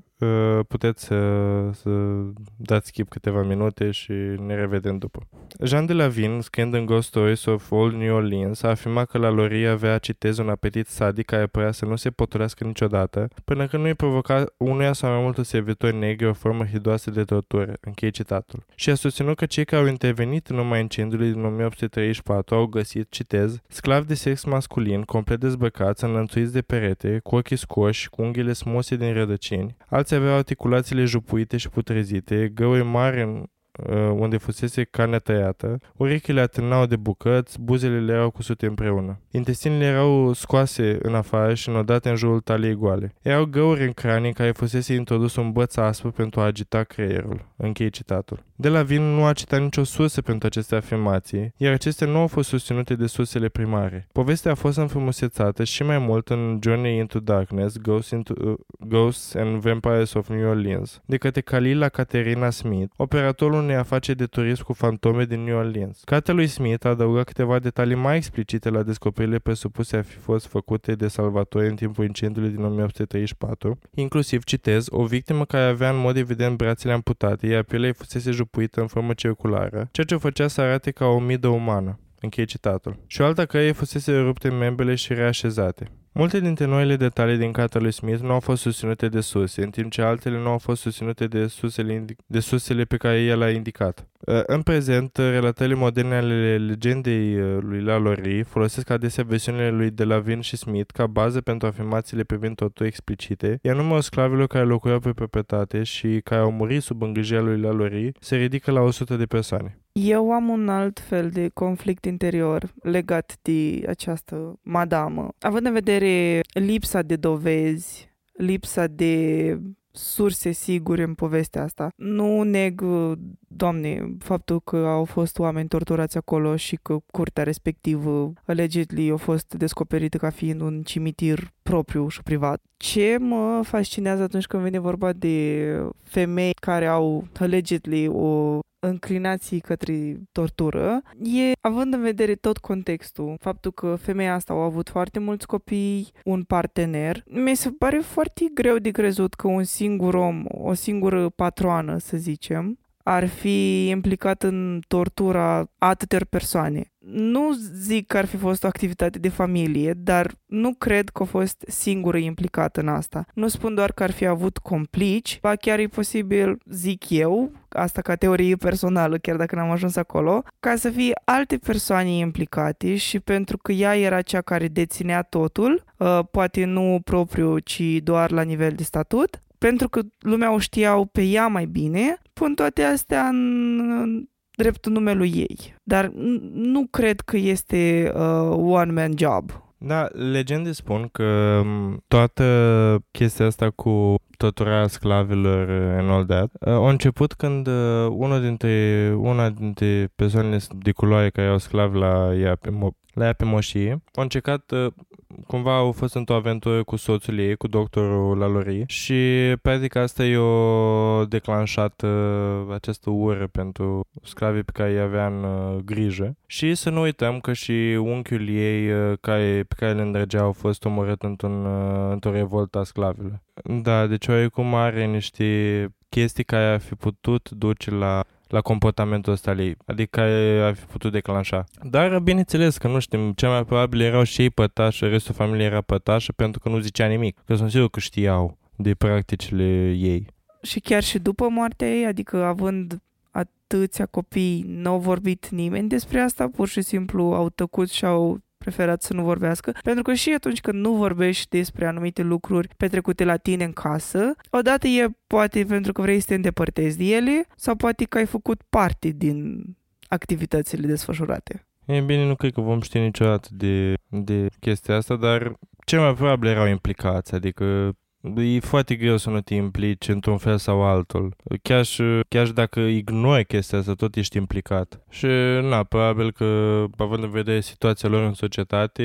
puteți să, să dați skip câteva minute și ne revedem după. Jean de Lavin, scriind în Ghost Stories of Old New Orleans, a afirmat că la Lori avea, citez, un apetit sadic care părea să nu se potolească niciodată, până când nu îi provoca unuia sau mai multe servitori negri o formă hidoasă de tortură, închei citatul. Și a susținut că cei care au intervenit în urma incendiului din 1834 au găsit, citez, sclavi de sex masculin, complet dezbăcați, înlănțuiți de perete, cu ochii scoși, cu unghiile smose din rădăcini. Alții aveau articulațiile jupuite și putrezite, găuri mari în Uh, unde fusese carnea tăiată, urechile atârnau de bucăți, buzele le erau cusute împreună. Intestinele erau scoase în afară și înodate în jurul taliei goale. Erau găuri în cranii care fusese introdus un băț aspru pentru a agita creierul. Închei citatul. De la Vin nu a citat nicio sursă pentru aceste afirmații, iar acestea nu au fost susținute de sursele primare. Povestea a fost înfrumusețată și mai mult în Journey into Darkness, Ghosts, into, uh, Ghosts and Vampires of New Orleans, de către Kalila Caterina Smith, operatorul unei afaceri de turism cu fantome din New Orleans. Cartea lui Smith adăugă câteva detalii mai explicite la descoperirile presupuse a fi fost făcute de Salvatore în timpul incendiului din 1834, inclusiv, citez, o victimă care avea în mod evident brațele amputate, iar pielea ei fusese jupuită în formă circulară, ceea ce o făcea să arate ca o midă umană. Încheie citatul. Și o altă care fusese rupte membrele și reașezate. Multe dintre noile detalii din cartea lui Smith nu au fost susținute de surse, în timp ce altele nu au fost susținute de sursele, de sursele pe care el a indicat. Uh, în prezent, relatările moderne ale legendei uh, lui Lalaurie folosesc adesea versiunile lui de la Vin și Smith ca bază pentru afirmațiile privind totul explicite, iar numărul sclavilor care locuiau pe proprietate și care au murit sub îngrijirea lui Lalaurie se ridică la 100 de persoane. Eu am un alt fel de conflict interior legat de această madamă. Având în vedere lipsa de dovezi, lipsa de surse sigure în povestea asta. Nu neg, doamne, faptul că au fost oameni torturați acolo și că curtea respectivă allegedly a fost descoperită ca fiind un cimitir propriu și privat. Ce mă fascinează atunci când vine vorba de femei care au allegedly o înclinații către tortură e, având în vedere tot contextul, faptul că femeia asta au avut foarte mulți copii, un partener, mi se pare foarte greu de crezut că un singur om, o singură patroană, să zicem, ar fi implicat în tortura atâtor persoane. Nu zic că ar fi fost o activitate de familie, dar nu cred că a fost singură implicată în asta. Nu spun doar că ar fi avut complici, ba chiar e posibil, zic eu, asta ca teorie personală, chiar dacă n-am ajuns acolo, ca să fie alte persoane implicate și pentru că ea era cea care deținea totul, uh, poate nu propriu, ci doar la nivel de statut, pentru că lumea o știau pe ea mai bine, pun toate astea în dreptul numelui ei. Dar nu cred că este uh, one-man job. Da, legende spun că toată chestia asta cu torturarea sclavilor and all that uh, a început când uh, unul dintre, una dintre persoanele de culoare care au sclavi la ea pe, mo- la ea pe moșie a încercat uh, cumva au fost într-o aventură cu soțul ei, cu doctorul Lalori și practic asta i-a declanșat uh, această ură pentru sclavii pe care îi avea în uh, grijă. Și să nu uităm că și unchiul ei uh, care, pe care îl îndrăgea au fost omorât într-un, uh, într-o revoltă a sclavilor. Da, deci oarecum are niște chestii care ar fi putut duce la la comportamentul ăsta al ei, adică ar fi putut declanșa. Dar bineînțeles că nu știm, cel mai probabil erau și ei pătași, restul familiei era pătașă pentru că nu zicea nimic, că sunt sigur că știau de practicile ei. Și chiar și după moartea ei, adică având atâția copii, nu au vorbit nimeni despre asta, pur și simplu au tăcut și au preferat să nu vorbească, pentru că și atunci când nu vorbești despre anumite lucruri petrecute la tine în casă, odată e poate pentru că vrei să te îndepărtezi de ele sau poate că ai făcut parte din activitățile desfășurate. E bine, nu cred că vom ști niciodată de, de chestia asta, dar cel mai probabil erau implicați, adică E foarte greu să nu te implici într-un fel sau altul. Chiar și, chiar și dacă ignori chestia asta, tot ești implicat. Și, na, probabil că, având în vedere situația lor în societate,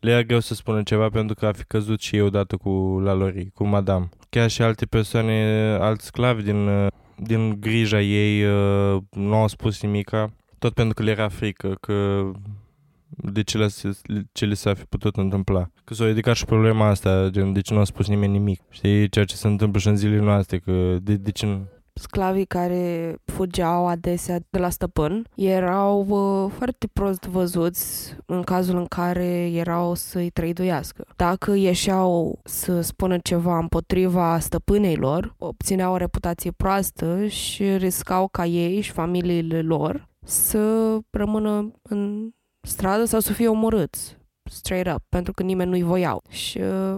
le e greu să spună ceva pentru că a fi căzut și eu odată cu la lor, cu madame. Chiar și alte persoane, alți sclavi din, din grija ei nu au spus nimica, tot pentru că le era frică, că de ce, le, ce le s-a fi putut întâmpla. Că s-a ridicat și problema asta, gen, de ce nu a spus nimeni nimic. Știi, ceea ce se întâmplă și în zilele noastre, că de, de ce nu... Sclavii care fugeau adesea de la stăpân erau uh, foarte prost văzuți în cazul în care erau să-i trăiduiască. Dacă ieșeau să spună ceva împotriva stăpâneilor, obțineau o reputație proastă și riscau ca ei și familiile lor să rămână în stradă sau să fie omorâți straight up, pentru că nimeni nu-i voiau. Și uh,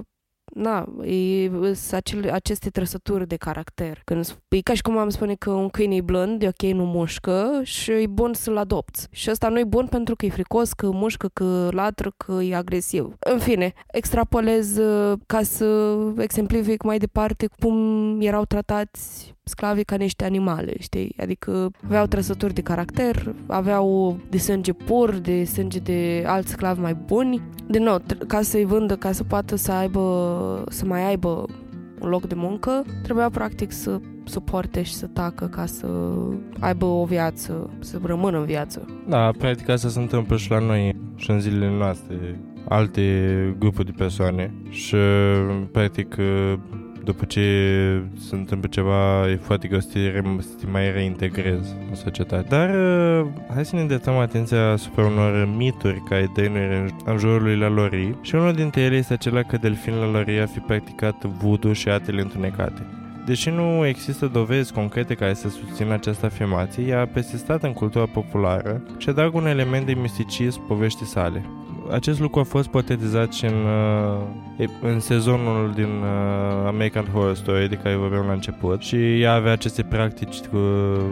na, e, acele, aceste trăsături de caracter. Când, e ca și cum am spune că un câine e blând, e ok, nu mușcă și e bun să-l adopți. Și ăsta nu e bun pentru că e fricos, că mușcă, că latră, că e agresiv. În fine, extrapolez uh, ca să exemplific mai departe cum erau tratați sclavii ca niște animale, știi? Adică aveau trăsături de caracter, aveau de sânge pur, de sânge de alți sclavi mai buni. Din nou, ca să-i vândă, ca să poată să aibă, să mai aibă un loc de muncă, trebuia practic să suporte și să tacă ca să aibă o viață, să rămână în viață. Da, practic asta se întâmplă și la noi și în zilele noastre alte grupuri de persoane și practic după ce se întâmplă ceva, e foarte greu să te, re- să te mai reintegrezi în societate. Dar uh, hai să ne îndreptăm atenția asupra unor mituri care dăinuie în jurul lui Lalori și unul dintre ele este acela că delfinul Lalori a fi practicat voodoo și atele întunecate. Deși nu există dovezi concrete care să susțină această afirmație, ea a persistat în cultura populară și adaugă un element de misticism poveștii sale acest lucru a fost potetizat și în, uh, în sezonul din uh, American Horror Story de care vorbeam la început și ea avea aceste practici cu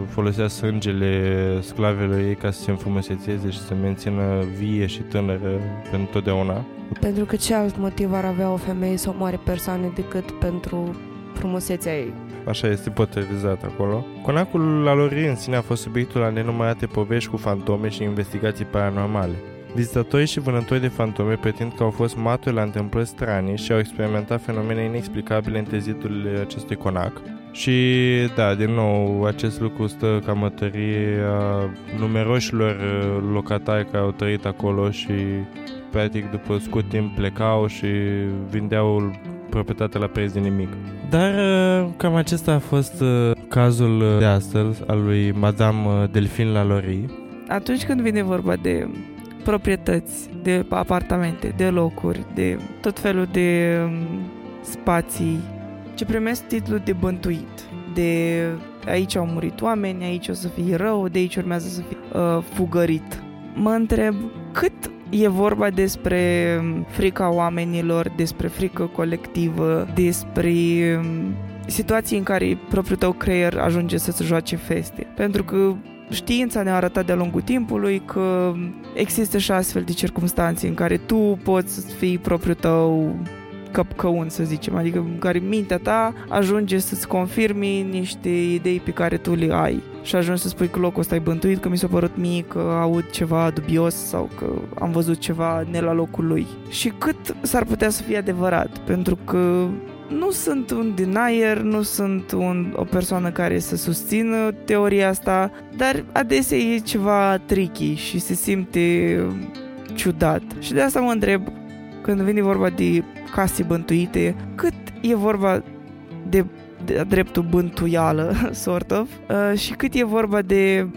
folosea sângele sclavelor ei ca să se înfrumusețeze și să mențină vie și tânără pentru totdeauna. Pentru că ce alt motiv ar avea o femeie să omoare persoane decât pentru frumusețea ei? Așa este potetizat acolo. Conacul la lor în sine a fost subiectul la nenumărate povești cu fantome și investigații paranormale. Vizitatorii și vânători de fantome pretind că au fost maturi la întâmplări stranii și au experimentat fenomene inexplicabile în tezitul acestui conac. Și da, din nou, acest lucru stă ca mătărie a numeroșilor uh, locatari care au trăit acolo și practic după scurt timp plecau și vindeau proprietatea la preț de nimic. Dar uh, cam acesta a fost uh, cazul de astăzi al lui Madame Delphine Lalaurie. Atunci când vine vorba de proprietăți, de apartamente, de locuri, de tot felul de um, spații ce primesc titlul de bântuit, de aici au murit oameni, aici o să fie rău, de aici urmează să fie uh, fugărit. Mă întreb cât e vorba despre um, frica oamenilor, despre frică colectivă, despre um, situații în care propriul tău creier ajunge să se joace feste. Pentru că știința ne-a arătat de-a lungul timpului că există și astfel de circunstanțe în care tu poți să fii propriul tău căpcăun, să zicem, adică în care mintea ta ajunge să-ți confirmi niște idei pe care tu le ai. Și ajungi să spui că locul ăsta e bântuit, că mi s-a părut mie că aud ceva dubios sau că am văzut ceva ne la locul lui. Și cât s-ar putea să fie adevărat, pentru că nu sunt un denier, nu sunt un, o persoană care să susțină teoria asta, dar adesea e ceva tricky și se simte ciudat. Și de asta mă întreb, când vine vorba de case bântuite, cât e vorba de, de dreptul bântuială, [laughs] sort of, uh, și cât e vorba de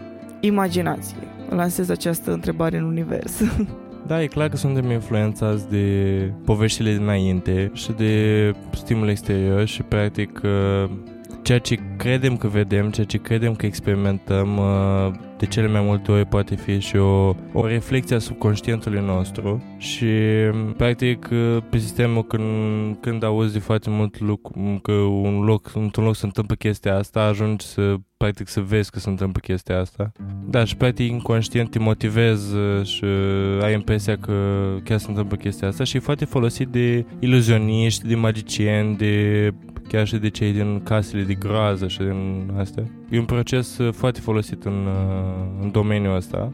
imaginație. Lansez această întrebare în univers. [laughs] Da, e clar că suntem influențați de poveștile dinainte și de stimul exterior și practic uh, ceea ce credem că vedem, ceea ce credem că experimentăm, uh, de cele mai multe ori poate fi și o, o reflexie a subconștientului nostru și practic uh, pe sistemul când, când auzi de foarte mult lucru, că un loc, într-un loc se întâmplă chestia asta, ajungi să practic să vezi că se întâmplă chestia asta. Da, și practic inconștient te motivezi uh, și ai impresia că chiar se întâmplă chestia asta și e foarte folosit de iluzioniști, de magicieni, de chiar și de cei din casele de groază și din astea. E un proces uh, foarte folosit în, uh, în domeniul ăsta.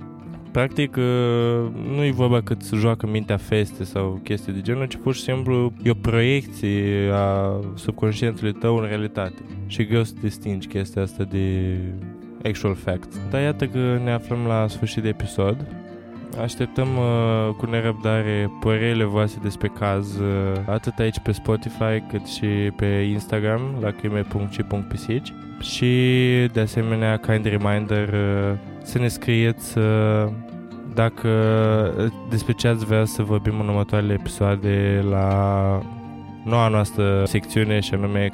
Practic, uh, nu e vorba cât să joacă mintea feste sau chestii de genul, ci pur și simplu e o proiecție a subconștientului tău în realitate. Și e greu să distingi chestia asta de actual fact. Dar iată că ne aflăm la sfârșit de episod. Așteptăm uh, cu nerăbdare părerile voastre despre caz, uh, atât aici pe Spotify cât și pe Instagram, la crime.ci.pisici și de asemenea, kind reminder, uh, să ne scrieți uh, dacă uh, despre ce ați vrea să vorbim în următoarele episoade la noua noastră secțiune și anume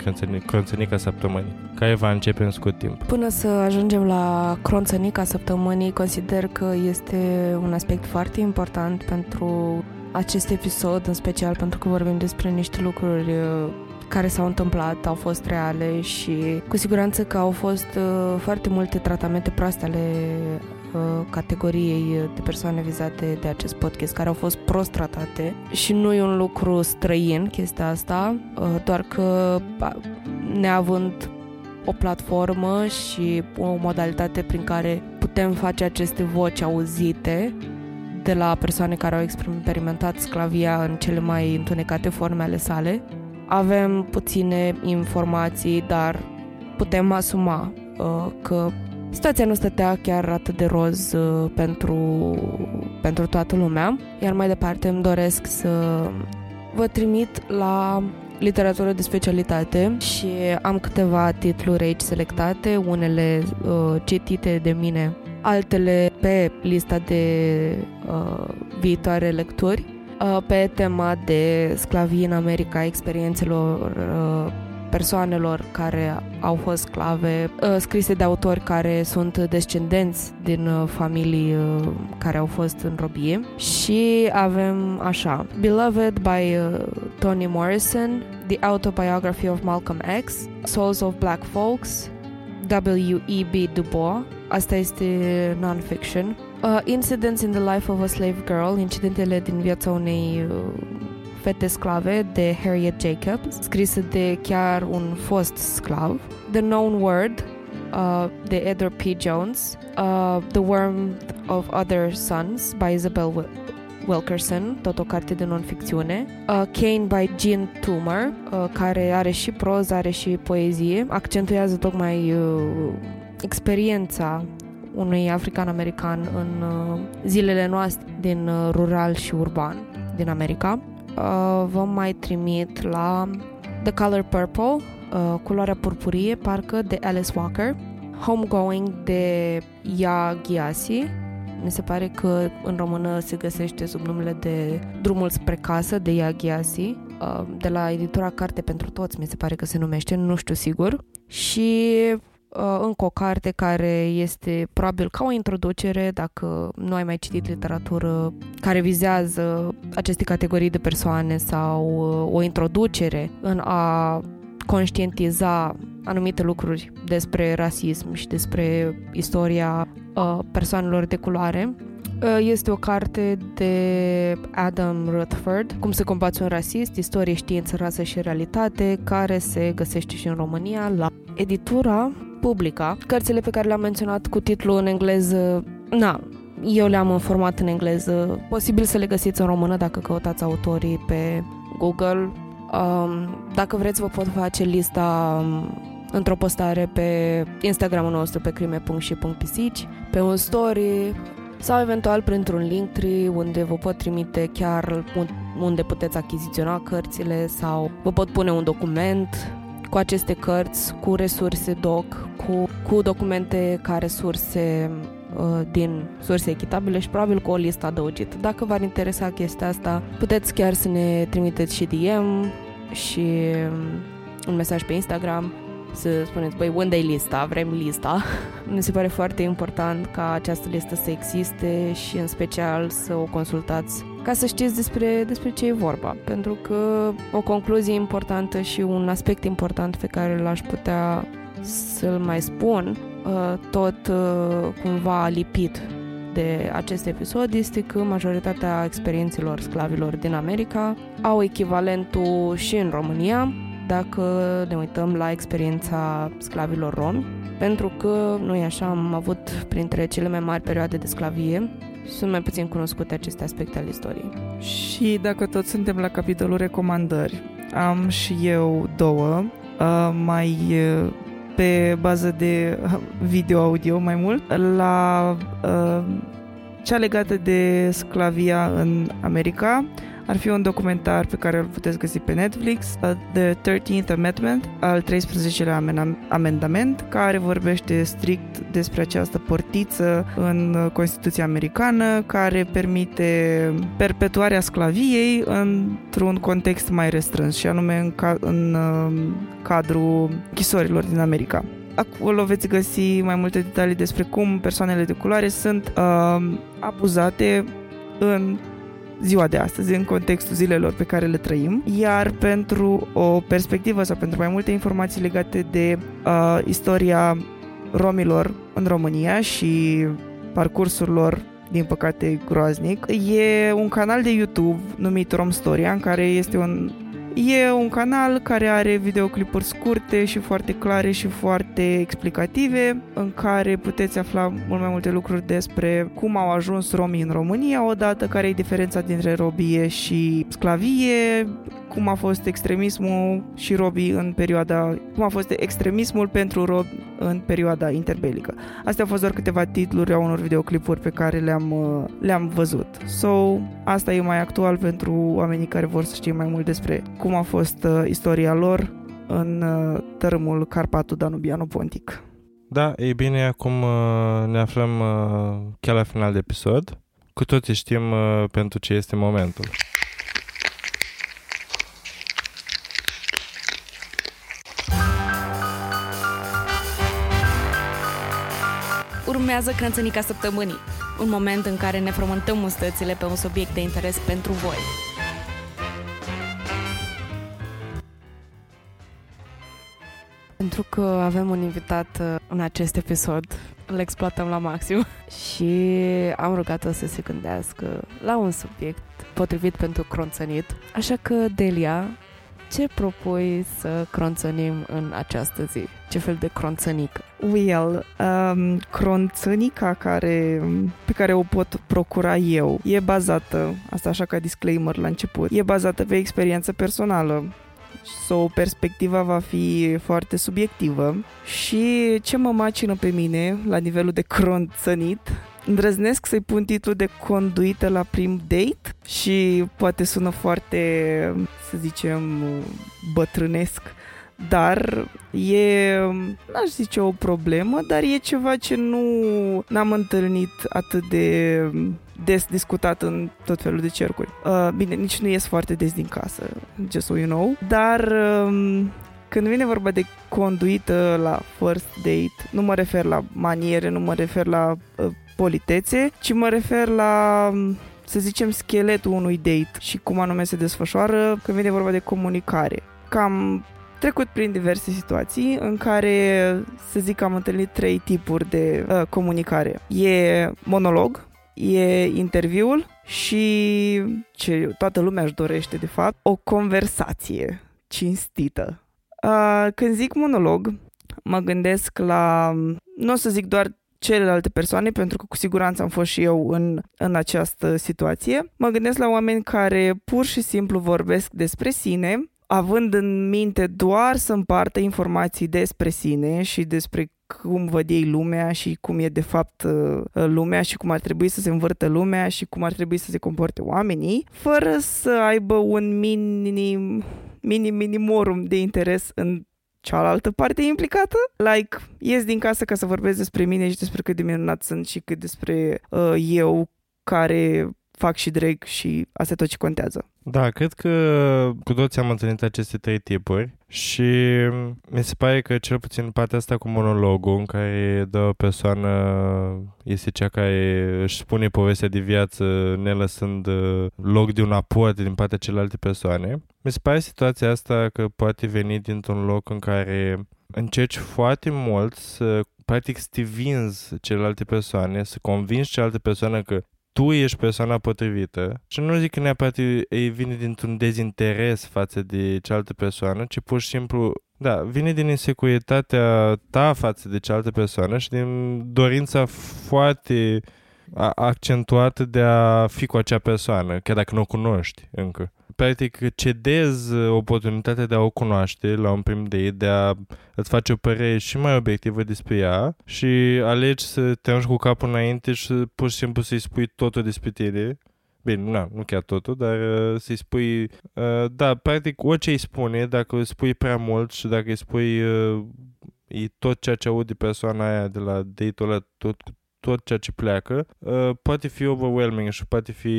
Cronțănica Săptămânii, care va începe în scurt timp. Până să ajungem la Cronțănica Săptămânii, consider că este un aspect foarte important pentru acest episod, în special pentru că vorbim despre niște lucruri uh, care s-au întâmplat, au fost reale și cu siguranță că au fost uh, foarte multe tratamente proaste ale uh, categoriei de persoane vizate de acest podcast care au fost prost tratate. Și nu e un lucru străin chestia asta, uh, doar că neavând o platformă și o modalitate prin care putem face aceste voci auzite de la persoane care au experimentat sclavia în cele mai întunecate forme ale sale, avem puține informații, dar putem asuma uh, că situația nu stătea chiar atât de roz uh, pentru, pentru toată lumea. Iar mai departe îmi doresc să vă trimit la literatură de specialitate și am câteva titluri aici selectate, unele uh, citite de mine, altele pe lista de uh, viitoare lecturi Uh, pe tema de sclavie în America, experiențelor uh, persoanelor care au fost sclave, uh, scrise de autori care sunt descendenți din familii care au fost în robie și avem așa Beloved by Toni Morrison, The Autobiography of Malcolm X, Souls of Black Folks, W.E.B. Du Bois, asta este non-fiction, Uh, Incidents in the Life of a Slave Girl, incidentele din viața unei uh, fete sclave de Harriet Jacobs, scrisă de chiar un fost sclav. The Known Word uh, de Edward P. Jones, uh, The Worm of Other Sons by Isabel Wilkerson, tot o carte de non-ficțiune, uh, Kane by Jean Toomer, uh, care are și proză, are și poezie, accentuează tocmai uh, experiența unui african-american în uh, zilele noastre din uh, rural și urban din America. Uh, vă mai trimit la The Color Purple, culoarea purpurie, parcă, de Alice Walker, Homegoing de Ya Gyasi, mi se pare că în română se găsește sub numele de Drumul spre casă de Ia Gyasi, de la editura Carte pentru Toți, mi se pare că se numește, nu știu sigur. Și Uh, încă o carte care este probabil ca o introducere, dacă nu ai mai citit literatură care vizează aceste categorii de persoane sau uh, o introducere în a conștientiza anumite lucruri despre rasism și despre istoria uh, persoanelor de culoare. Este o carte de Adam Rutherford, Cum se combați un rasist, istorie, știință, rasă și realitate, care se găsește și în România la editura Publica. Cărțile pe care le-am menționat cu titlu în engleză, na, eu le-am în format în engleză. Posibil să le găsiți în română dacă căutați autorii pe Google. Um, dacă vreți, vă pot face lista um, într-o postare pe Instagramul nostru pe crime.și.pisici, pe un story sau eventual printr-un link tree unde vă pot trimite chiar unde puteți achiziționa cărțile sau vă pot pune un document cu aceste cărți, cu resurse doc, cu, cu documente ca resurse uh, din surse echitabile și probabil cu o listă adăugită. Dacă v-ar interesa chestia asta, puteți chiar să ne trimiteți și DM și um, un mesaj pe Instagram să spuneți, băi, unde e lista? Vrem lista. [laughs] Mi se pare foarte important ca această listă să existe și în special să o consultați ca să știți despre, despre ce e vorba. Pentru că o concluzie importantă și un aspect important pe care l-aș putea să-l mai spun, uh, tot uh, cumva lipit de acest episod este că majoritatea experiențelor sclavilor din America au echivalentul și în România, dacă ne uităm la experiența sclavilor romi, pentru că noi așa am avut printre cele mai mari perioade de sclavie, sunt mai puțin cunoscute aceste aspecte ale istoriei. Și dacă tot suntem la capitolul recomandări, am și eu două, uh, mai uh, pe bază de video-audio mai mult, la uh, cea legată de sclavia în America ar fi un documentar pe care îl puteți găsi pe Netflix, uh, The 13th Amendment, al 13-lea amendament, care vorbește strict despre această portiță în Constituția Americană, care permite perpetuarea sclaviei într-un context mai restrâns, și anume în, ca- în uh, cadrul chisorilor din America. Acolo veți găsi mai multe detalii despre cum persoanele de culoare sunt uh, abuzate în ziua de astăzi, în contextul zilelor pe care le trăim, iar pentru o perspectivă sau pentru mai multe informații legate de uh, istoria romilor în România și parcursul lor din păcate groaznic. E un canal de YouTube numit Rom Storia, în care este un E un canal care are videoclipuri scurte și foarte clare și foarte explicative, în care puteți afla mult mai multe lucruri despre cum au ajuns romii în România odată, care e diferența dintre robie și sclavie, cum a fost extremismul și robii în perioada, cum a fost extremismul pentru robi în perioada interbelică. Astea au fost doar câteva titluri a unor videoclipuri pe care le-am, uh, le-am văzut. So, asta e mai actual pentru oamenii care vor să știe mai mult despre cum a fost uh, istoria lor în uh, tărâmul Carpatul Danubiano-Pontic. Da, e bine, acum uh, ne aflăm uh, chiar la final de episod. Cu toții știm uh, pentru ce este momentul. Urmează Crânțănica Săptămânii, un moment în care ne frământăm mustățile pe un subiect de interes pentru voi. Pentru că avem un invitat uh, în acest episod, îl exploatăm la maxim [laughs] și am rugat-o să se gândească la un subiect potrivit pentru cronțănit. Așa că, Delia, ce propui să cronțănim în această zi? Ce fel de cronțănică? Well, um, cronțănica care, pe care o pot procura eu e bazată, asta așa ca disclaimer la început, e bazată pe experiență personală. So, perspectiva va fi foarte subiectivă și ce mă macină pe mine la nivelul de cronțănit îndrăznesc să-i pun titlul de conduită la prim date și poate sună foarte, să zicem, bătrânesc, dar e, n-aș zice o problemă, dar e ceva ce nu n-am întâlnit atât de des discutat în tot felul de cercuri. Uh, bine, nici nu ies foarte des din casă, just so you know, dar um, când vine vorba de conduită la first date, nu mă refer la maniere, nu mă refer la uh, politețe, ci mă refer la să zicem, scheletul unui date și cum anume se desfășoară când vine vorba de comunicare. Cam trecut prin diverse situații în care, să zic, am întâlnit trei tipuri de uh, comunicare. E monolog, e interviul și ce toată lumea își dorește, de fapt, o conversație cinstită. Uh, când zic monolog, mă gândesc la, nu o să zic doar celelalte persoane, pentru că cu siguranță am fost și eu în, în această situație. Mă gândesc la oameni care pur și simplu vorbesc despre sine, având în minte doar să împartă informații despre sine și despre cum văd ei lumea și cum e de fapt uh, lumea și cum ar trebui să se învârtă lumea și cum ar trebui să se comporte oamenii, fără să aibă un minim, minim minimorum de interes în cealaltă parte implicată. Like, ies din casă ca să vorbesc despre mine și despre cât de minunat sunt și cât despre uh, eu care fac și drag și asta e tot ce contează. Da, cred că cu toți am întâlnit aceste trei tipuri și mi se pare că cel puțin partea asta cu monologul în care dă o persoană este cea care își spune povestea de viață ne lăsând uh, loc de un aport din partea celelalte persoane. Mi se pare situația asta că poate veni dintr-un loc în care încerci foarte mult să practic să te vinzi celelalte persoane, să convingi celelalte persoane că tu ești persoana potrivită și nu zic că neapărat ei vine dintr-un dezinteres față de cealaltă persoană, ci pur și simplu, da, vine din insecuritatea ta față de cealaltă persoană și din dorința foarte accentuată de a fi cu acea persoană, chiar dacă nu o cunoști încă. Practic cedezi oportunitatea de a o cunoaște la un prim date, de a îți face o părere și mai obiectivă despre ea și alegi să te cu capul înainte și pur și simplu să-i spui totul despre tine. Bine, na, nu chiar totul, dar uh, să-i spui... Uh, da, practic, orice îi spune, dacă îi spui prea mult și dacă îi spui uh, e tot ceea ce aude persoana aia de la date-ul ăla, tot, tot ceea ce pleacă, uh, poate fi overwhelming și poate fi,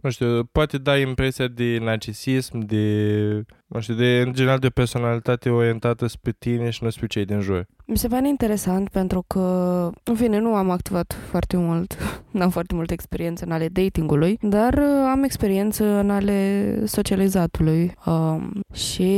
nu știu, poate da impresia de narcisism, de, nu știu, de, în general, de o personalitate orientată spre tine și nu spre cei din jur. Mi se pare interesant pentru că, în fine, nu am activat foarte mult, [laughs] n-am foarte multă experiență în ale datingului, dar uh, am experiență în ale socializatului um, și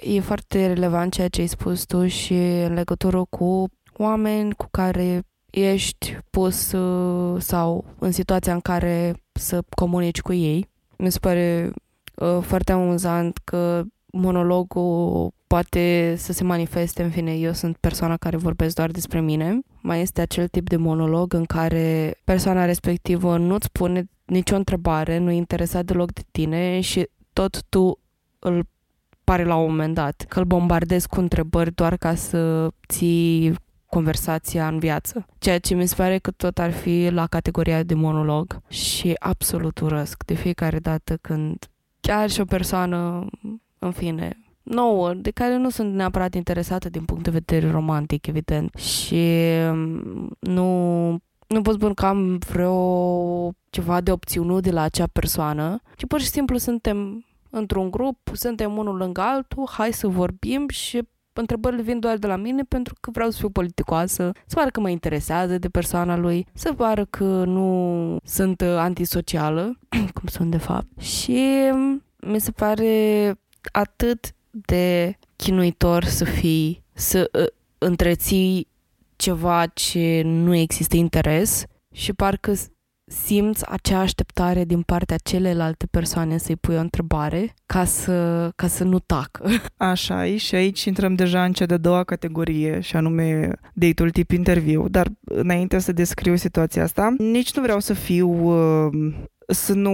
e foarte relevant ceea ce ai spus tu și în legătură cu oameni cu care ești pus uh, sau în situația în care să comunici cu ei. Mi se pare uh, foarte amuzant că monologul poate să se manifeste, în fine, eu sunt persoana care vorbesc doar despre mine. Mai este acel tip de monolog în care persoana respectivă nu-ți pune nicio întrebare, nu e interesat deloc de tine și tot tu îl pare la un moment dat că îl bombardezi cu întrebări doar ca să ții conversația în viață. Ceea ce mi se pare că tot ar fi la categoria de monolog și absolut urăsc de fiecare dată când chiar și o persoană, în fine, nouă, de care nu sunt neapărat interesată din punct de vedere romantic, evident. Și mm, nu, nu pot spun că am vreo ceva de opțiune de la acea persoană, ci pur și simplu suntem într-un grup, suntem unul lângă altul, hai să vorbim și întrebările vin doar de la mine pentru că vreau să fiu politicoasă, să pară că mă interesează de persoana lui, să pară că nu sunt uh, antisocială, [clears throat] cum sunt de fapt. Și mm, mi se pare atât de chinuitor să fii, să uh, întreții ceva ce nu există interes și parcă simți acea așteptare din partea celelalte persoane să-i pui o întrebare ca să, ca să nu tacă. [laughs] Așa e și aici intrăm deja în cea de-a doua categorie și anume date-ul tip interviu, dar înainte să descriu situația asta, nici nu vreau să fiu uh, să nu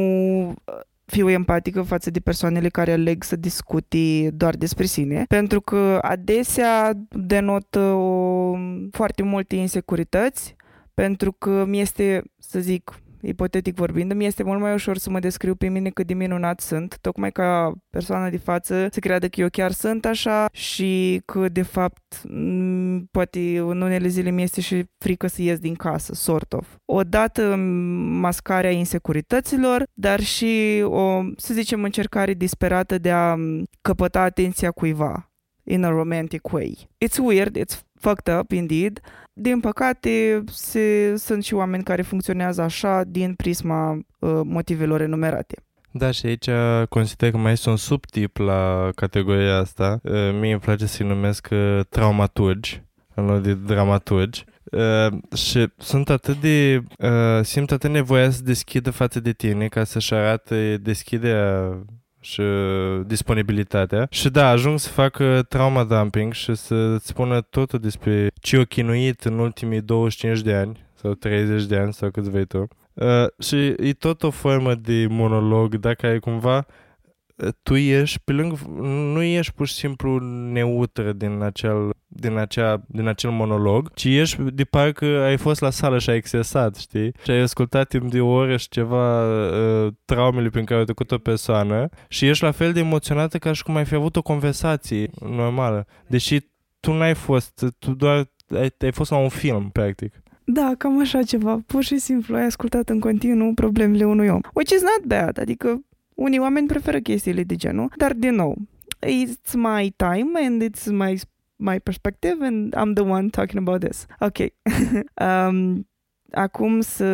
fiu empatică față de persoanele care aleg să discuti doar despre sine, pentru că adesea denotă o, foarte multe insecurități, pentru că mi este, să zic, ipotetic vorbind, mi este mult mai ușor să mă descriu pe mine cât de minunat sunt, tocmai ca persoana de față să creadă că eu chiar sunt așa și că de fapt poate în unele zile mi este și frică să ies din casă, sort of. Odată mascarea insecurităților, dar și o, să zicem, încercare disperată de a căpăta atenția cuiva in a romantic way. It's weird, it's fucked up indeed. Din păcate, se, sunt și oameni care funcționează așa din prisma uh, motivelor enumerate. Da, și aici consider că mai este un subtip la categoria asta. Uh, mie îmi place să-i numesc uh, traumaturgi, în loc de dramaturgi. Uh, și sunt atât de uh, simt atât nevoia să deschidă față de tine ca să-și arate deschiderea și disponibilitatea. Și da, ajung să fac trauma dumping și să spună totul despre ce o chinuit în ultimii 25 de ani sau 30 de ani sau cât vei tu. Uh, și e tot o formă de monolog, dacă ai cumva tu ești pe lângă, nu ești pur și simplu neutră din acel, din, acea, din acel monolog, ci ești de parcă ai fost la sală și ai accesat, știi? Și ai ascultat timp de o oră și ceva uh, traumele prin care a trecut o persoană și ești la fel de emoționată ca și cum ai fi avut o conversație normală. Deși tu n-ai fost, tu doar ai, ai fost la un film, practic. Da, cam așa ceva. Pur și simplu ai ascultat în continuu problemele unui om. Which is not bad, adică unii oameni preferă chestiile de genul, dar din nou, it's my time and it's my my perspective and I'm the one talking about this. Ok. [laughs] um, acum să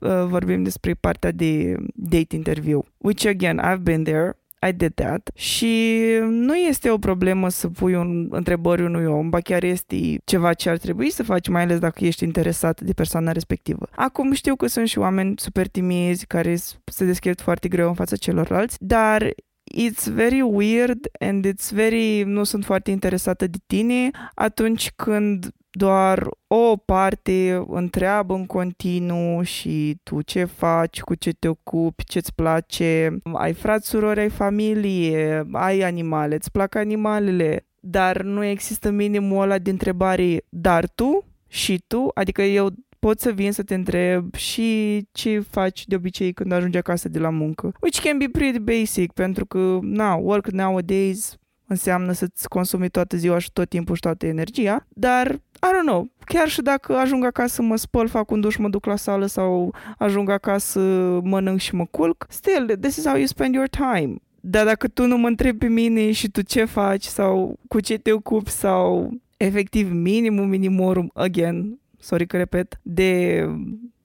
uh, vorbim despre partea de date interview, which again, I've been there. I did that și nu este o problemă să pui un, întrebări unui om, ba chiar este ceva ce ar trebui să faci, mai ales dacă ești interesat de persoana respectivă. Acum știu că sunt și oameni super timizi care se deschid foarte greu în fața celorlalți, dar it's very weird and it's very, nu sunt foarte interesată de tine atunci când doar o parte întreabă în continuu și tu ce faci, cu ce te ocupi, ce-ți place, ai frați, surori, ai familie, ai animale, îți plac animalele, dar nu există minimul ăla de întrebare, dar tu? Și tu, adică eu pot să vin să te întreb și ce faci de obicei când ajungi acasă de la muncă. Which can be pretty basic, pentru că, na, work nowadays înseamnă să-ți consumi toată ziua și tot timpul și toată energia, dar, I don't know, chiar și dacă ajung acasă, mă spăl, fac un duș, mă duc la sală sau ajung acasă, mănânc și mă culc, still, this is how you spend your time. Dar dacă tu nu mă întrebi pe mine și tu ce faci sau cu ce te ocupi sau efectiv minimum minimorum, again, sorry că repet, de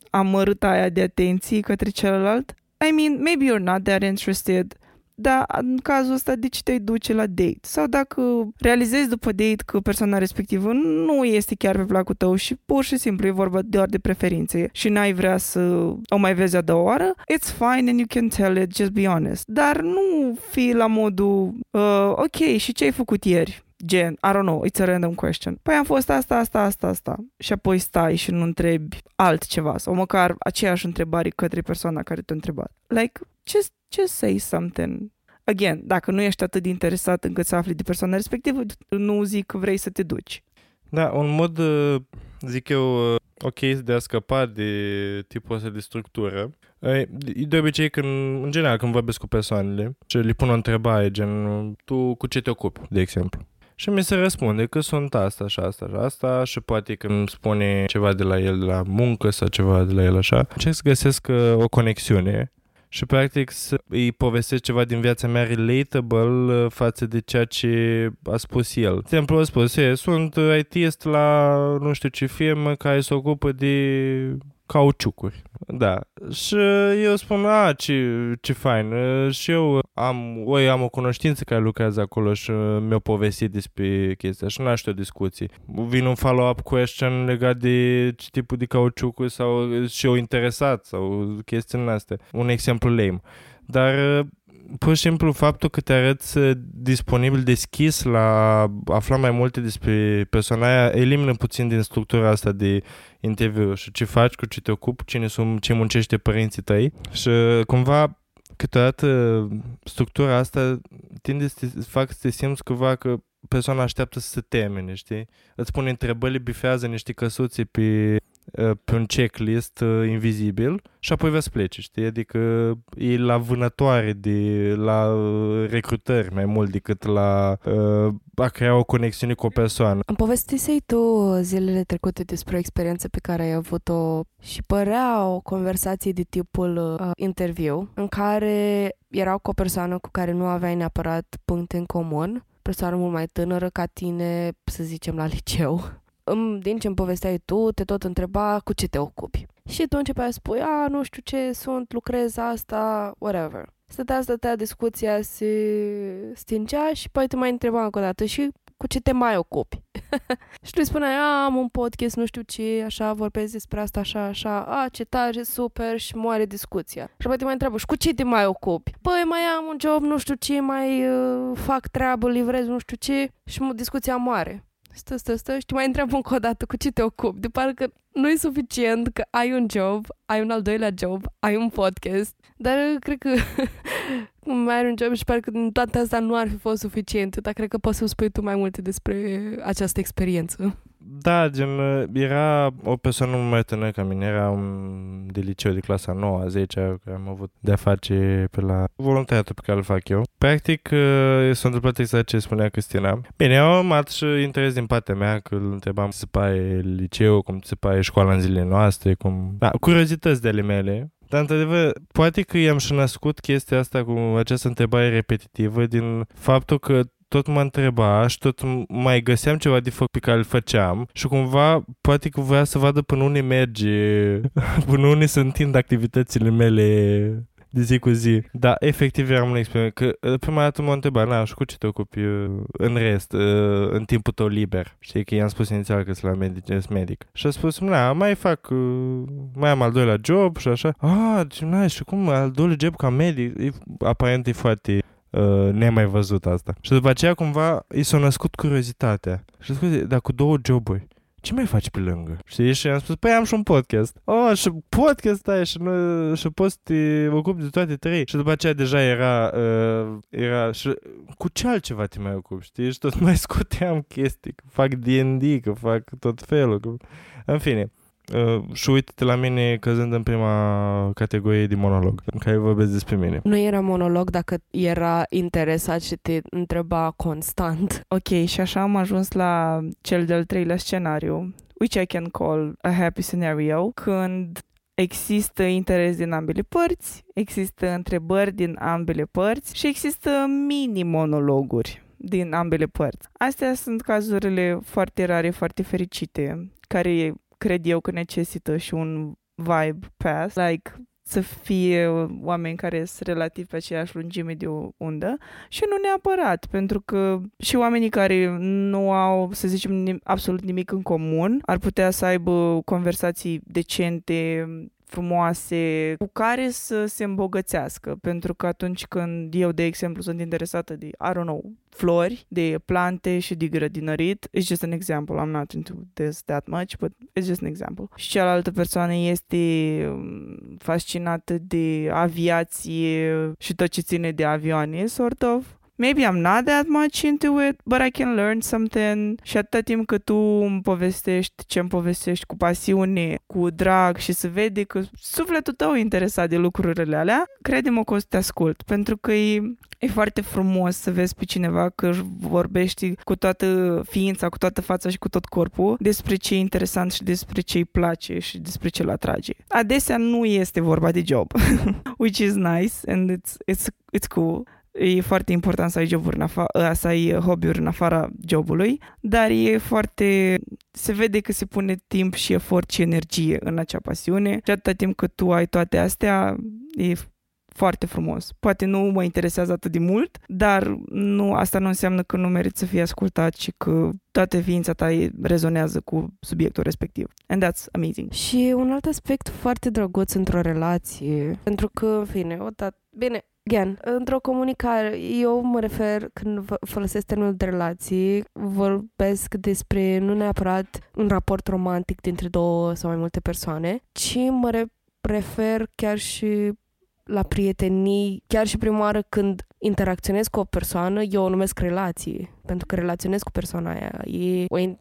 amărâta aia de atenție către celălalt, I mean, maybe you're not that interested, dar în cazul ăsta de ce te duce la date? Sau dacă realizezi după date că persoana respectivă nu este chiar pe placul tău și pur și simplu e vorba doar de preferințe și n-ai vrea să o mai vezi a doua oară, it's fine and you can tell it, just be honest. Dar nu fi la modul, uh, ok, și ce ai făcut ieri? Gen, I don't know, it's a random question. Păi am fost asta, asta, asta, asta. Și apoi stai și nu întrebi altceva sau măcar aceeași întrebare către persoana care te-a întrebat. Like, just, just say something. Again, dacă nu ești atât de interesat încât să afli de persoana respectivă, nu zic că vrei să te duci. Da, un mod, uh, zic eu, uh, ok de a scăpa de tipul ăsta de structură. E de obicei, când, în general, când vorbesc cu persoanele și le pun o întrebare, gen, tu cu ce te ocupi, de exemplu? Și mi se răspunde că sunt asta și asta și asta și poate că îmi spune ceva de la el de la muncă sau ceva de la el așa. Ce să găsesc uh, o conexiune și practic să îi povestesc ceva din viața mea relatable uh, față de ceea ce a spus el. De exemplu, a spus, sunt IT la nu știu ce firmă care se ocupă de cauciucuri. Da. Și eu spun, a, ce, ce fain. Și eu am, oi, am o cunoștință care lucrează acolo și mi-a povestit despre chestia și n-aș o discuții. Vin un follow-up question legat de ce tipul de cauciucuri sau și eu interesat sau chestii astea. Un exemplu lame. Dar pur și simplu faptul că te arăți uh, disponibil, deschis la afla mai multe despre persoana aia, elimină puțin din structura asta de interviu și ce faci, cu ce te ocupi, cine sunt, ce muncește părinții tăi și cumva câteodată structura asta tinde să te fac să te simți cumva că persoana așteaptă să se temene, știi? Îți pune întrebări, bifează niște căsuțe pe Uh, pe un checklist uh, invizibil și apoi vei să plece, știi? Adică e la vânătoare de la uh, recrutări mai mult decât la uh, a crea o conexiune cu o persoană. Am povestisei tu zilele trecute despre o experiență pe care ai avut-o și părea o conversație de tipul uh, interviu în care erau cu o persoană cu care nu aveai neapărat puncte în comun, persoană mult mai tânără ca tine, să zicem, la liceu din ce îmi povesteai tu, te tot întreba cu ce te ocupi. Și tu începeai să spui, a, nu știu ce sunt, lucrez asta, whatever. Stătea, stătea, discuția se stingea și păi te mai întreba încă o dată și cu ce te mai ocupi. [laughs] și tu îi spuneai, a, am un podcast, nu știu ce, așa, vorbesc despre asta, așa, așa, a, ce tare, super și moare discuția. Și apoi te mai întreabă, și cu ce te mai ocupi? Păi mai am un job, nu știu ce, mai uh, fac treabă, livrez, nu știu ce și discuția moare stă, stă, stă și te mai întreabă încă o dată cu ce te ocupi. De parcă nu e suficient că ai un job, ai un al doilea job, ai un podcast, dar cred că [laughs] mai ai un job și parcă toate astea nu ar fi fost suficient, dar cred că poți să spui tu mai multe despre această experiență. Da, gen, era o persoană mai tânără ca mine, era un de liceu de clasa 9 a 10 care am avut de-a face pe la voluntariatul pe care îl fac eu. Practic, uh, s-a întâmplat exact ce spunea Cristina. Bine, am urmat și interes din partea mea, că îl întrebam cum se pare liceu, cum se pare școala în zilele noastre, cum... Da, curiozități de ale mele. Dar, într-adevăr, poate că i-am și născut chestia asta cu această întrebare repetitivă din faptul că tot mă întreba și tot mai găseam ceva de făcut pe care îl făceam și cumva poate că voia să vadă până unde merge, [laughs] până unde se întind activitățile mele de zi cu zi. Da, efectiv eram un experiment. Că uh, prima dată m-a întrebat, na, și cu ce te ocupi uh, în rest, uh, în timpul tău liber? Știi că i-am spus inițial că sunt la medic, medic. Și a spus, na, mai fac, mai am al doilea job și așa. Ah, na, și cum al doilea job ca medic? E, aparent e foarte uh, nemai văzut asta. Și după aceea cumva i s-a născut curiozitatea. Și scuze, dar cu două joburi, ce mai faci pe lângă? Știi? Și am spus, păi am și un podcast. Oh, și podcast ai și, nu, și poți să te ocupi de toate trei. Și după aceea deja era, uh, era și cu ce altceva te mai ocupi, știi? Și tot [laughs] mai scoteam chestii, că fac D&D, că fac tot felul. Că... În fine, Uh, și uite-te la mine căzând în prima categorie de monolog, în care vorbesc despre mine. Nu era monolog dacă era interesat și te întreba constant. Ok, și așa am ajuns la cel de-al treilea scenariu, which I can call a happy scenario, când există interes din ambele părți, există întrebări din ambele părți și există mini-monologuri din ambele părți. Astea sunt cazurile foarte rare, foarte fericite, care cred eu că necesită și un vibe pass, like să fie oameni care sunt relativ pe aceeași lungime de undă și nu neapărat, pentru că și oamenii care nu au, să zicem, absolut nimic în comun ar putea să aibă conversații decente, frumoase cu care să se îmbogățească. Pentru că atunci când eu, de exemplu, sunt interesată de, I don't know, flori, de plante și de grădinărit, it's just an example, I'm not into this that much, but it's just an example. Și cealaltă persoană este um, fascinată de aviație și tot ce ține de avioane, sort of maybe I'm not that much into it, but I can learn something și atâta timp că tu îmi povestești ce îmi povestești cu pasiune, cu drag și să vede că sufletul tău e interesat de lucrurile alea, crede-mă că o să te ascult, pentru că e, e foarte frumos să vezi pe cineva că vorbești cu toată ființa, cu toată fața și cu tot corpul despre ce e interesant și despre ce îi place și despre ce îl atrage. Adesea nu este vorba de job, [laughs] which is nice and it's, it's, it's cool e foarte important să ai joburi în afa- ă, să ai hobby-uri în afara jobului, dar e foarte... se vede că se pune timp și efort și energie în acea pasiune și atâta timp cât tu ai toate astea, e foarte frumos. Poate nu mă interesează atât de mult, dar nu, asta nu înseamnă că nu meriți să fii ascultat și că toată ființa ta rezonează cu subiectul respectiv. And that's amazing. Și un alt aspect foarte drăguț într-o relație, pentru că, în fine, o dat... Bine, Again, într-o comunicare, eu mă refer, când folosesc termenul de relații, vorbesc despre nu neapărat un raport romantic dintre două sau mai multe persoane, ci mă refer chiar și la prietenii, chiar și prima oară când interacționez cu o persoană, eu o numesc relații, pentru că relaționez cu persoana aia. E, o, e,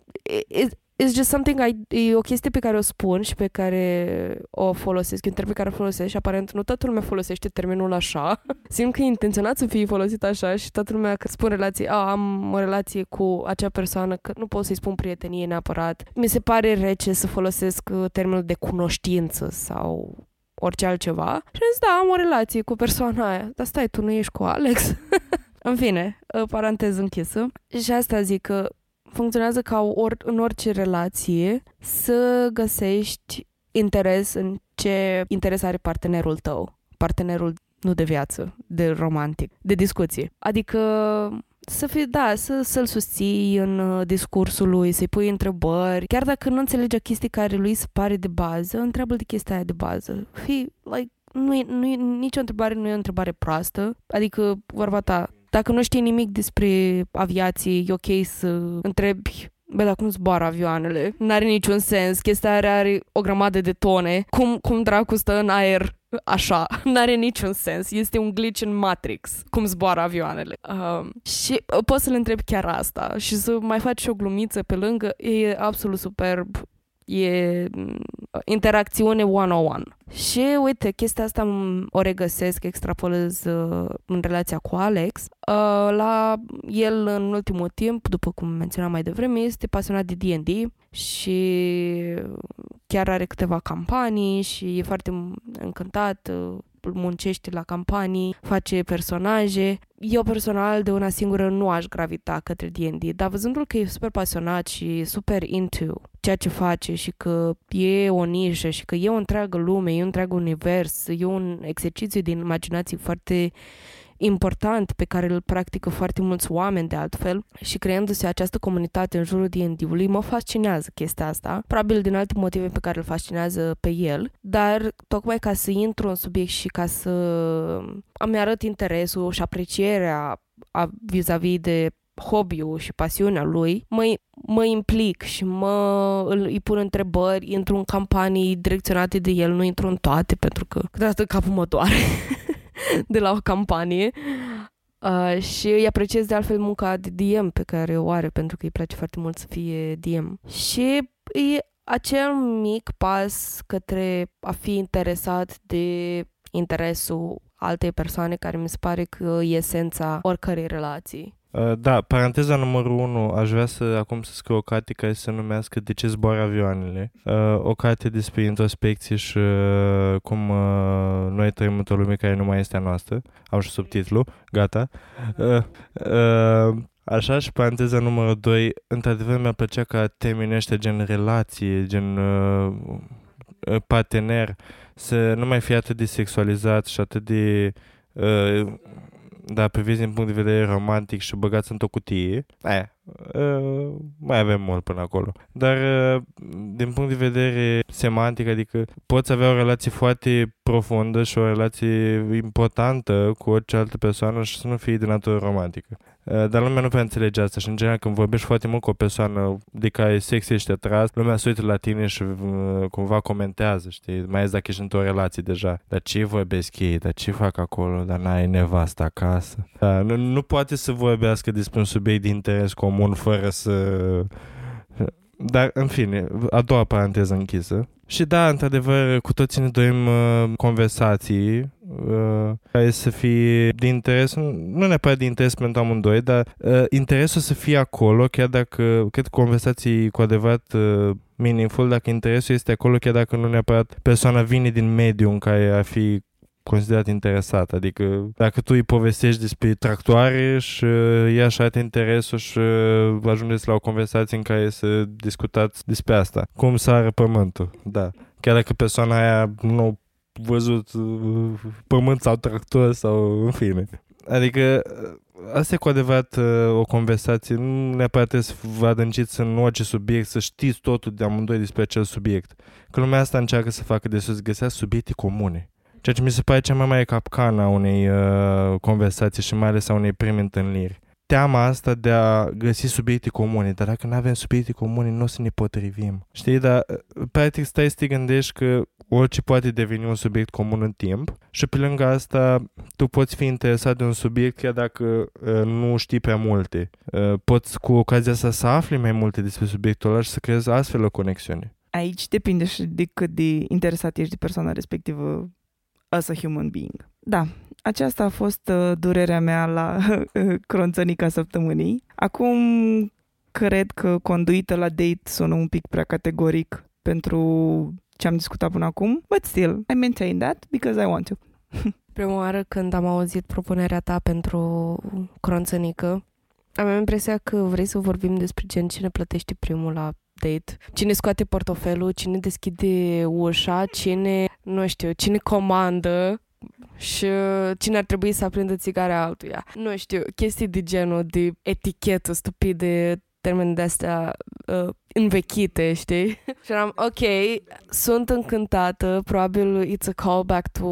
e, it's just something I, e o chestie pe care o spun și pe care o folosesc, e un termen pe care o folosesc și aparent nu toată lumea folosește termenul așa. [laughs] Simt că e intenționat să fie folosit așa și toată lumea că spun relație, a, am o relație cu acea persoană, că nu pot să-i spun prietenie neapărat. Mi se pare rece să folosesc uh, termenul de cunoștință sau orice altceva. Și am zis, da, am o relație cu persoana aia. Dar stai, tu nu ești cu Alex? [laughs] în fine, uh, paranteză închisă. Și asta zic că funcționează ca or, în orice relație să găsești interes în ce interes are partenerul tău, partenerul nu de viață, de romantic, de discuție. Adică să fii, da, să, să-l susții în uh, discursul lui, să-i pui întrebări. Chiar dacă nu înțelege chestii care lui se pare de bază, întreabă de chestia aia de bază. Fii, like, nu e, nu e, nicio întrebare nu e o întrebare proastă. Adică, vorba ta, dacă nu știi nimic despre aviație, e ok să întrebi Bă, dar cum zboară avioanele? N-are niciun sens. Chestia are, are o grămadă de tone. Cum, cum dracu stă în aer așa? [laughs] N-are niciun sens. Este un glitch în Matrix. Cum zboară avioanele. Um, și poți să-l întrebi chiar asta și să mai faci și o glumiță pe lângă. E absolut superb e mm, interacțiune one-on-one. Și uite, chestia asta o regăsesc, extrapolez uh, în relația cu Alex. Uh, la el în ultimul timp, după cum menționam mai devreme, este pasionat de D&D și chiar are câteva campanii și e foarte încântat uh, muncește la campanii, face personaje. Eu personal, de una singură, nu aș gravita către D&D, dar văzându-l că e super pasionat și super into ceea ce face și că e o nișă și că e o întreagă lume, e un întreg univers, e un exercițiu din imaginație foarte important pe care îl practică foarte mulți oameni de altfel și creându-se această comunitate în jurul D&D-ului, mă fascinează chestia asta, probabil din alte motive pe care îl fascinează pe el, dar tocmai ca să intru în subiect și ca să îmi arăt interesul și aprecierea a, vis-a-vis de hobby-ul și pasiunea lui, mă, mă implic și mă, îl, îi pun întrebări, intru în campanii direcționate de el, nu intru în toate, pentru că câteodată capul mă doare [laughs] [laughs] de la o campanie. Uh, și îi apreciez de altfel munca de DM pe care o are, pentru că îi place foarte mult să fie DM. Și e acel mic pas către a fi interesat de interesul altei persoane care mi se pare că e esența oricărei relații. Uh, da, paranteza numărul 1, aș vrea să acum să scriu o carte care se numească De ce zboară avioanele? Uh, o carte despre introspecție și uh, cum noi trăim într-o lume care nu mai este a noastră. Am și subtitlu, gata. Așa și paranteza numărul 2, într-adevăr mi-a plăcea ca termine ăștia gen relație, gen partener, să nu mai fie atât de sexualizat și atât de da, priviți din punct de vedere romantic și băgați într-o cutie, aia, uh, mai avem mult până acolo. Dar uh, din punct de vedere semantic, adică poți avea o relație foarte profundă și o relație importantă cu orice altă persoană și să nu fie de natură romantică. Uh, dar lumea nu prea înțelege asta și în general când vorbești foarte mult cu o persoană de care sex ești atras, lumea se uită la tine și uh, cumva comentează, știi? Mai ales dacă ești într-o relație deja. Dar ce vorbesc ei? Dar ce fac acolo? Dar n-ai nevastă acasă? Da, nu, nu poate să vorbească despre un subiect de interes comun fără să... Dar, în fine, a doua paranteză închisă. Și da, într-adevăr, cu toții ne dorim uh, conversații uh, care să fie de interes, nu neapărat de interes pentru amândoi, dar uh, interesul să fie acolo, chiar dacă, cred conversații cu adevărat uh, meaningful, dacă interesul este acolo, chiar dacă nu neapărat persoana vine din mediul în care ar fi considerat interesat. Adică dacă tu îi povestești despre tractoare și uh, ea și are interesul și uh, ajungeți la o conversație în care să discutați despre asta. Cum sară pământul, da. Chiar dacă persoana aia nu văzut uh, pământ sau tractor sau în fine. Adică asta e cu adevărat o conversație, nu neapărat trebuie să vă adânciți în orice subiect, să știți totul de amândoi despre acel subiect. Că lumea asta încearcă să facă de să găsească subiecte comune. Ceea ce mi se pare cea mai mare capcană a unei uh, conversații și mai ales a unei prime întâlniri. Teama asta de a găsi subiecte comune, dar dacă nu avem subiecte comune, nu o să ne potrivim. Știi, dar uh, practic stai să te gândești că orice poate deveni un subiect comun în timp și pe lângă asta tu poți fi interesat de un subiect chiar dacă uh, nu știi prea multe. Uh, poți cu ocazia asta să afli mai multe despre subiectul ăla și să creezi astfel o conexiune. Aici depinde și de cât de interesat ești de persoana respectivă as a human being. Da, aceasta a fost uh, durerea mea la [laughs] uh, cronțănica săptămânii. Acum cred că conduită la date sună un pic prea categoric pentru ce am discutat până acum, but still, I maintain that because I want to. [laughs] Prima oară când am auzit propunerea ta pentru cronțănică, am impresia că vrei să vorbim despre gen cine plătește primul la date, cine scoate portofelul, cine deschide ușa, cine, nu știu, cine comandă și cine ar trebui să aprindă țigarea altuia. Nu știu, chestii de genul de etichetă stupide, termeni de astea uh, învechite, știi? [laughs] și eram, ok, sunt încântată, probabil it's a callback to,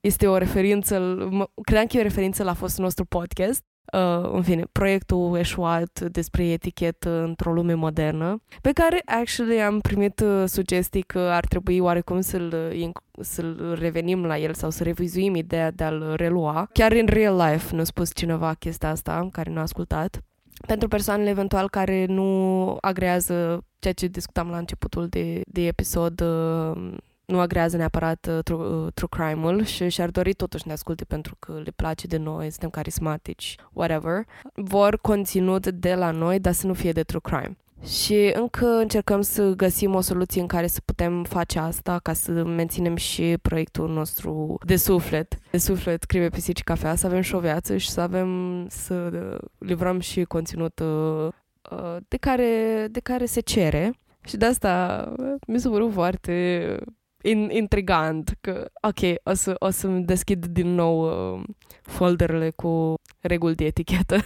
este o referință, credeam că e o referință la fostul nostru podcast, uh, în fine, proiectul eșuat despre etichetă într-o lume modernă, pe care, actually, am primit uh, sugestii că ar trebui oarecum să-l, să-l revenim la el sau să revizuim ideea de a-l relua. Chiar în real life ne-a spus cineva chestia asta, care nu a ascultat. Pentru persoanele eventual care nu agrează ceea ce discutam la începutul de, de episod, uh, nu agrează neapărat uh, true, uh, true crime-ul și și-ar dori totuși ne asculte pentru că le place de noi, suntem carismatici, whatever, vor conținut de la noi, dar să nu fie de true crime. Și încă încercăm să găsim o soluție în care să putem face asta ca să menținem și proiectul nostru de suflet, de suflet, crime, pisici, cafea, să avem și o viață și să avem să livrăm și conținut uh, uh de, care, de care se cere. Și de asta mi s-a părut foarte in, intrigant că, ok, o, să, o să-mi deschid din nou uh, folderele cu reguli de etichetă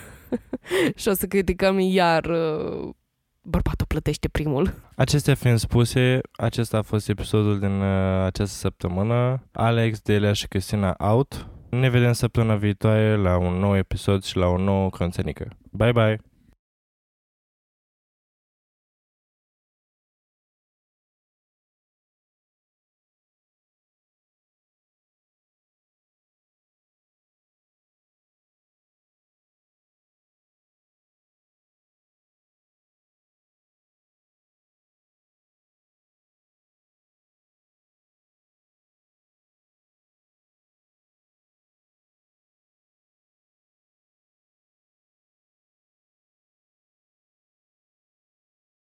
[laughs] și o să criticăm iar uh, bărbatul plătește primul. Acestea fiind spuse, acesta a fost episodul din uh, această săptămână. Alex, Delia și Cristina out. Ne vedem săptămâna viitoare la un nou episod și la o nouă cronțenică. Bye bye!